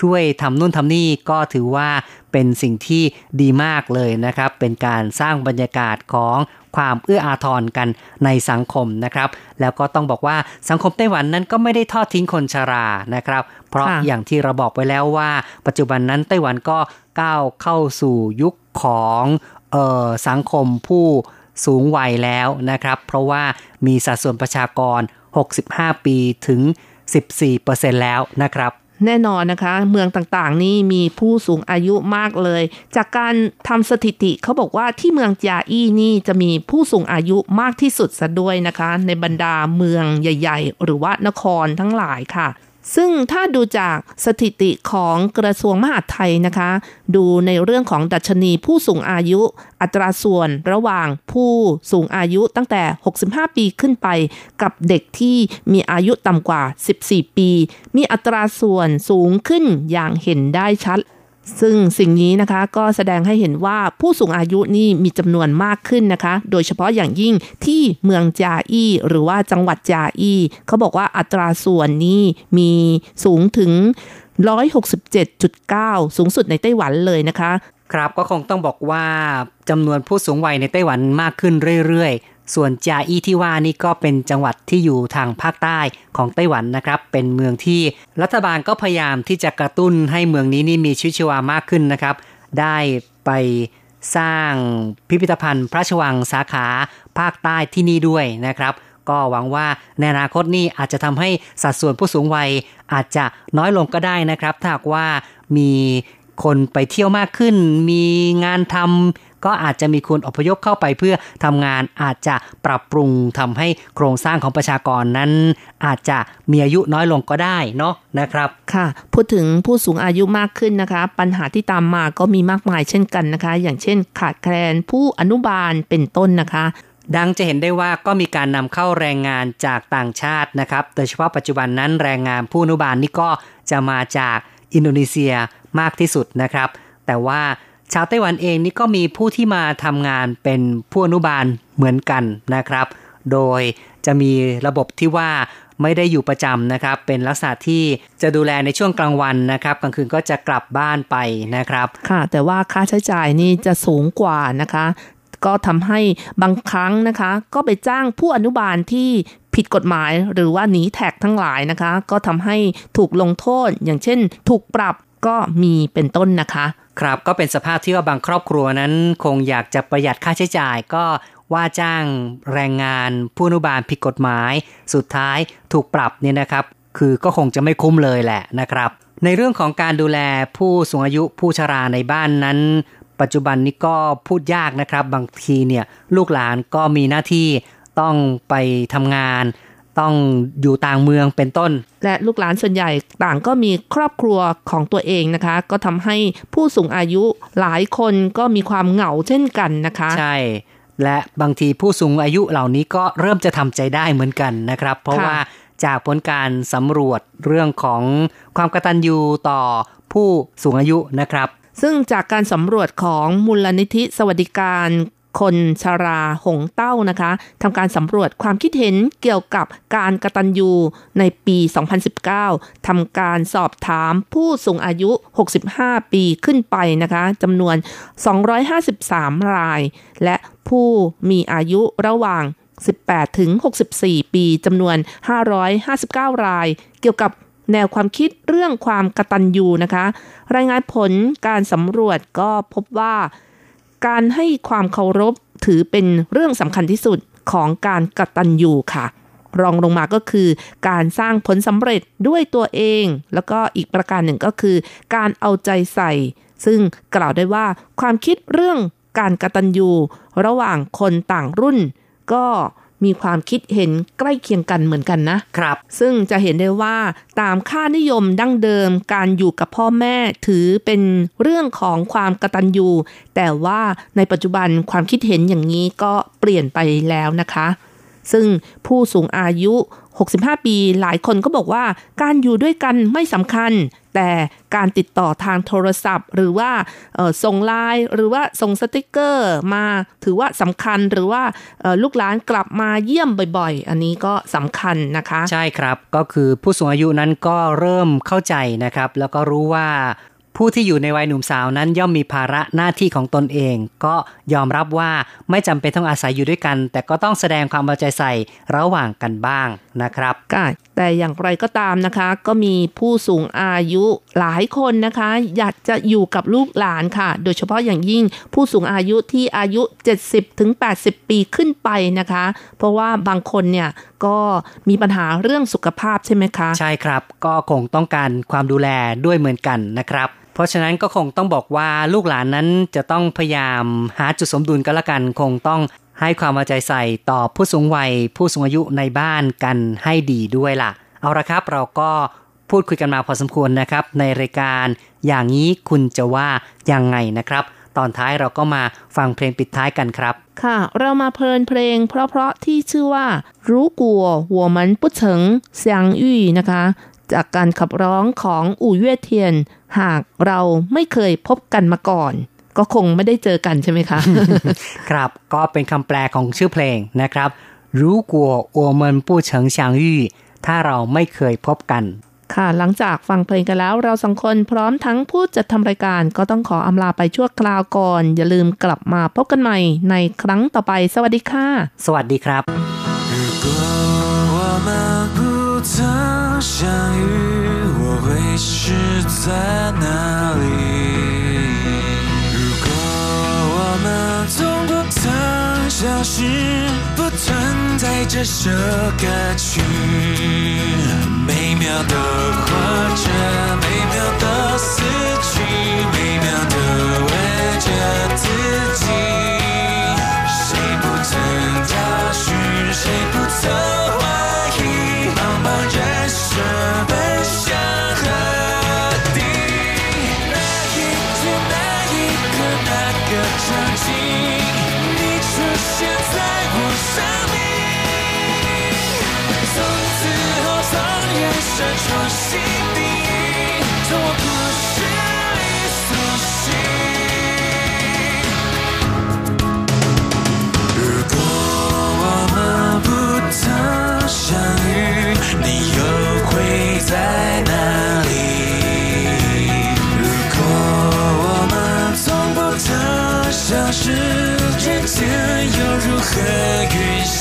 S6: ช่วยทำนู่นทำนี่ก็ถือว่าเป็นสิ่งที่ดีมากเลยนะครับ เป็นการสร้างบรรยากาศของความเอื้ออาทรกันในสังคมนะครับ แล้วก็ต้องบอกว่าสังคมไต้หวันนั้นก็ไม่ได้ทอดทิ้งคนชรานะครับ เพราะะอย่างที่เราบอกไปแล้วว่า ปัจจุบันนั้นไต้หวันก็ก้าวเข้าสู่ยุคของเออสังคมผู้สูงวัยแล้วนะครับ เพราะว่ามีสัดส่วนประชากร 65 ปีถึง 14%แล้วนะครับ
S5: แน่นอนนะคะ เมืองต่างๆ นี่มีผู้สูงอายุมากเลย จากการทำสถิติเขาบอกว่าที่เมืองจาอี้นี่จะมีผู้สูงอายุมากที่สุดซะด้วยนะคะ ในบรรดาเมืองใหญ่ ๆ หรือว่านครทั้งหลายค่ะ ซึ่งถ้าดูจากสถิติของกระทรวงมหาดไทยนะคะ ดูในเรื่องของดัชนีผู้สูงอายุ อัตราส่วนระหว่างผู้สูงอายุตั้งแต่ 65 ปีขึ้นไป กับเด็กที่มีอายุต่ำกว่า 14 ปี มีอัตราส่วนสูงขึ้นอย่างเห็นได้ชัด ซึ่งสิ่งนี้นะคะก็แสดงให้เห็นว่าผู้สูงอายุนี่มีจำนวนมากขึ้นนะคะ โดยเฉพาะอย่างยิ่งที่เมืองจาอี้หรือว่าจังหวัดจาอี้เขาบอกว่าอัตราส่วนนี้มีสูงถึง 167.9 สูงสุดในไต้หวันเลยนะคะ
S6: ครับก็คงต้องบอกว่าจำนวนผู้สูงวัยในไต้หวันมากขึ้นเรื่อยๆ ส่วนจาอี้ที่ว่านี่ก็เป็นจังหวัดที่อยู่ทางภาคใต้ของไต้หวันนะครับ เป็นเมืองที่รัฐบาลก็พยายามที่จะกระตุ้นให้เมืองนี้นี่มีชีวิตชีวามากขึ้นนะครับ ได้ไปสร้างพิพิธภัณฑ์ พระราชวังสาขาภาคใต้ที่นี่ด้วยนะครับ ก็หวังว่าในอนาคตนี่อาจจะทำให้สัดส่วนผู้สูงวัยอาจจะน้อยลงก็ได้นะครับ ถ้าหากว่ามีคนไปเที่ยวมากขึ้น มีงานทำ ก็อาจจะมีคนอพยพเข้าไปเพื่อทำงานอาจจะปรับปรุงทำให้โครงสร้างของประชากรนั้น อาจจะมีอายุน้อยลงก็ได้เนาะนะครับ
S5: ค่ะ พูดถึงผู้สูงอายุมากขึ้นนะคะ ปัญหาที่ตามมาก็มีมากมายเช่นกันนะคะ อย่างเช่น ขาดแคลนผู้อนุบาลเป็นต้นนะคะ
S6: ดังจะเห็นได้ว่าก็มีการนำเข้าแรงงานจากต่างชาตินะครับ โดยเฉพาะปัจจุบันนั้นแรงงานผู้อนุบาลนี่ก็จะมาจากอินโดนีเซียมากที่สุดนะครับ แต่ว่า ชาวไต้หวันเองนี่ก็มีผู้ที่มาทำงานเป็นผู้อนุบาลเหมือนกันนะครับ โดยจะมีระบบที่ว่าไม่ได้อยู่ประจำนะครับ เป็นลักษณะที่จะดูแลในช่วงกลางวันนะครับ กลางคืนก็จะกลับบ้านไปนะครับ
S5: ค่ะ แต่ว่าค่าใช้จ่ายนี่จะสูงกว่านะคะ ก็ทำให้บางครั้งนะคะ ก็ไปจ้างผู้อนุบาลที่ผิดกฎหมายหรือว่าหนีแท็กทั้งหลายนะคะ ก็ทำให้ถูกลงโทษอย่างเช่น ถูกปรับก็มีเป็นต้นนะคะ
S6: ครับก็เป็นสภาพที่ว่าบางครอบครัวนั้นคงอยากจะประหยัดค่าใช้จ่ายก็ว่าจ้างแรงงานผู้อนุบาลผิดกฎหมาย สุดท้ายถูกปรับเนี่ยนะครับ คือก็คงจะไม่คุ้มเลยแหละนะครับ ในเรื่องของการดูแลผู้สูงอายุผู้ชราในบ้านนั้น ปัจจุบันนี้ก็พูดยากนะครับ บางทีเนี่ยลูกหลานก็มีหน้าที่ต้องไปทำงาน ต้องอยู่ต่างเมืองเป็นต้น
S5: และลูกหลานส่วนใหญ่ต่างก็มีครอบครัวของตัวเองนะคะ ก็ทำให้ผู้สูงอายุหลายคนก็มีความเหงาเช่นกันนะคะ
S6: ใช่และบางทีผู้สูงอายุเหล่านี้ก็เริ่มจะทำใจได้เหมือนกันนะครับ เพราะ
S5: ค่ะ
S6: ว่าจากผลการสำรวจเรื่องของความกตัญญูต่อผู้สูงอายุนะครับ
S5: ซึ่งจากการสำรวจของมูลนิธิสวัสดิการ คนชราหงเต้านะคะทำการสำรวจความคิดเห็นเกี่ยวกับการกระตัญญูในปี 2019 ทำการสอบถามผู้สูงอายุ 65 ปีขึ้นไปนะคะจำนวน 253 ราย และผู้มีอายุระหว่าง 18 ถึง 64 ปีจำนวน 559 ราย เกี่ยวกับแนวความคิดเรื่องความกระตัญญูนะคะ รายงานผลการสำรวจก็พบว่า การให้ความเคารพถือเป็นเรื่องสำคัญที่สุดของการกตัญญูค่ะ รองลงมาก็คือการสร้างผลสำเร็จด้วยตัวเอง แล้วก็อีกประการหนึ่งก็คือ การเอาใจใส่ ซึ่งกล่าวได้ว่าความคิดเรื่องการกตัญญูระหว่างคนต่างรุ่น ก็ มีความคิดเห็นใกล้เคียงกันเหมือนกันนะ
S6: ครับ
S5: ซึ่งจะเห็นได้ว่าตามค่านิยมดั้งเดิมการอยู่กับพ่อแม่ถือเป็นเรื่องของความกตัญญูแต่ว่าในปัจจุบันความคิดเห็นอย่างนี้ก็เปลี่ยนไปแล้วนะคะ ซึ่งผู้สูงอายุ 65 ปีหลายคนก็บอกว่าการอยู่ด้วยกันไม่สำคัญ แต่การติดต่อทางโทรศัพท์ หรือว่าส่งไลน์หรือว่าส่งสติกเกอร์มาถือว่าสำคัญหรือว่าลูกหลานกลับมาเยี่ยมบ่อยๆ อันนี้ก็สำคัญนะคะ
S6: ใช่ครับก็คือผู้สูงอายุนั้นก็เริ่มเข้าใจนะครับ แล้วก็รู้ว่า ผู้ที่อยู่ในวัยหนุ่มสาวนั้นย่อมมีภาระหน้าที่ของตนเอง ก็ยอมรับว่าไม่จำเป็นต้องอาศัยอยู่ด้วยกัน แต่ก็ต้องแสดงความเอาใจใส่ระหว่างกันบ้างนะครับ
S5: ก็แต่อย่างไรก็ตามนะคะ ก็มีผู้สูงอายุหลายคนนะคะ อยากจะอยู่กับลูกหลานค่ะ โดยเฉพาะอย่างยิ่งผู้สูงอายุที่อายุ 70ถึง80 ปีขึ้นไปนะคะ เพราะว่าบางคนเนี่ยก็มีปัญหาเรื่องสุขภาพใช่ไหมคะ
S6: ใช่ครับ ก็คงต้องการความดูแลด้วยเหมือนกันนะครับ เพราะฉะนั้นก็คงต้องบอกว่าลูกหลานนั้นจะต้องพยายามหาจุดสมดุลกันละกัน คงต้องให้ความเอาใจใส่ต่อผู้สูงวัย ผู้สูงอายุในบ้านกันให้ดีด้วยล่ะ เอาละครับเราก็พูดคุยกันมาพอสมควรนะครับ ในรายการอย่างนี้คุณจะว่ายังไงนะครับ ตอนท้ายเราก็มาฟังเพลงปิดท้ายกันครับ
S5: ค่ะ เรามาเพลินเพลง เพราะๆที่ชื่อว่า รู้กัวหัวมันปุเฉิงเซียงอี้นะคะ จากการขับร้องของอู่เย่เทียน หากเราไม่เคยพบกันมาก่อน ก็คงไม่ได้เจอกันใช่ไหมคะ
S6: ครับก็เป็นคำแปลของชื่อเพลงนะครับรู้กัวอวมันปู้เฉิงชางยี่ถ้าเราไม่เคยพบกัน
S5: ค่ะหลังจากฟังเพลงกันแล้วเราสองคนพร้อมทั้งผู้จัดทำรายการก็ต้องขออำลาไปชั่วคราวก่อน อย่าลืมกลับมาพบกันใหม่ในครั้งต่อไป สวัสดีค่ะ
S6: สวัสดีครับ
S3: 相遇，我会是在哪里？如果我们从不曾相识，不存在这首歌曲，美妙的活着，美妙的死去，美妙的为着相识，人间又如何运行？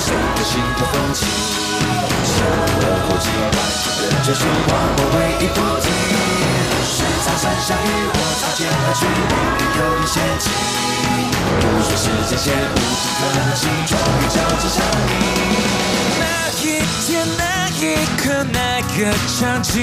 S3: 谁的心头风起？像了火气，万人追寻，划破回忆不停。是擦身相遇，或擦肩而去，命运有点险情。无数时间线，无尽可能性，终于交织上你。那一天，那一刻，那个场景，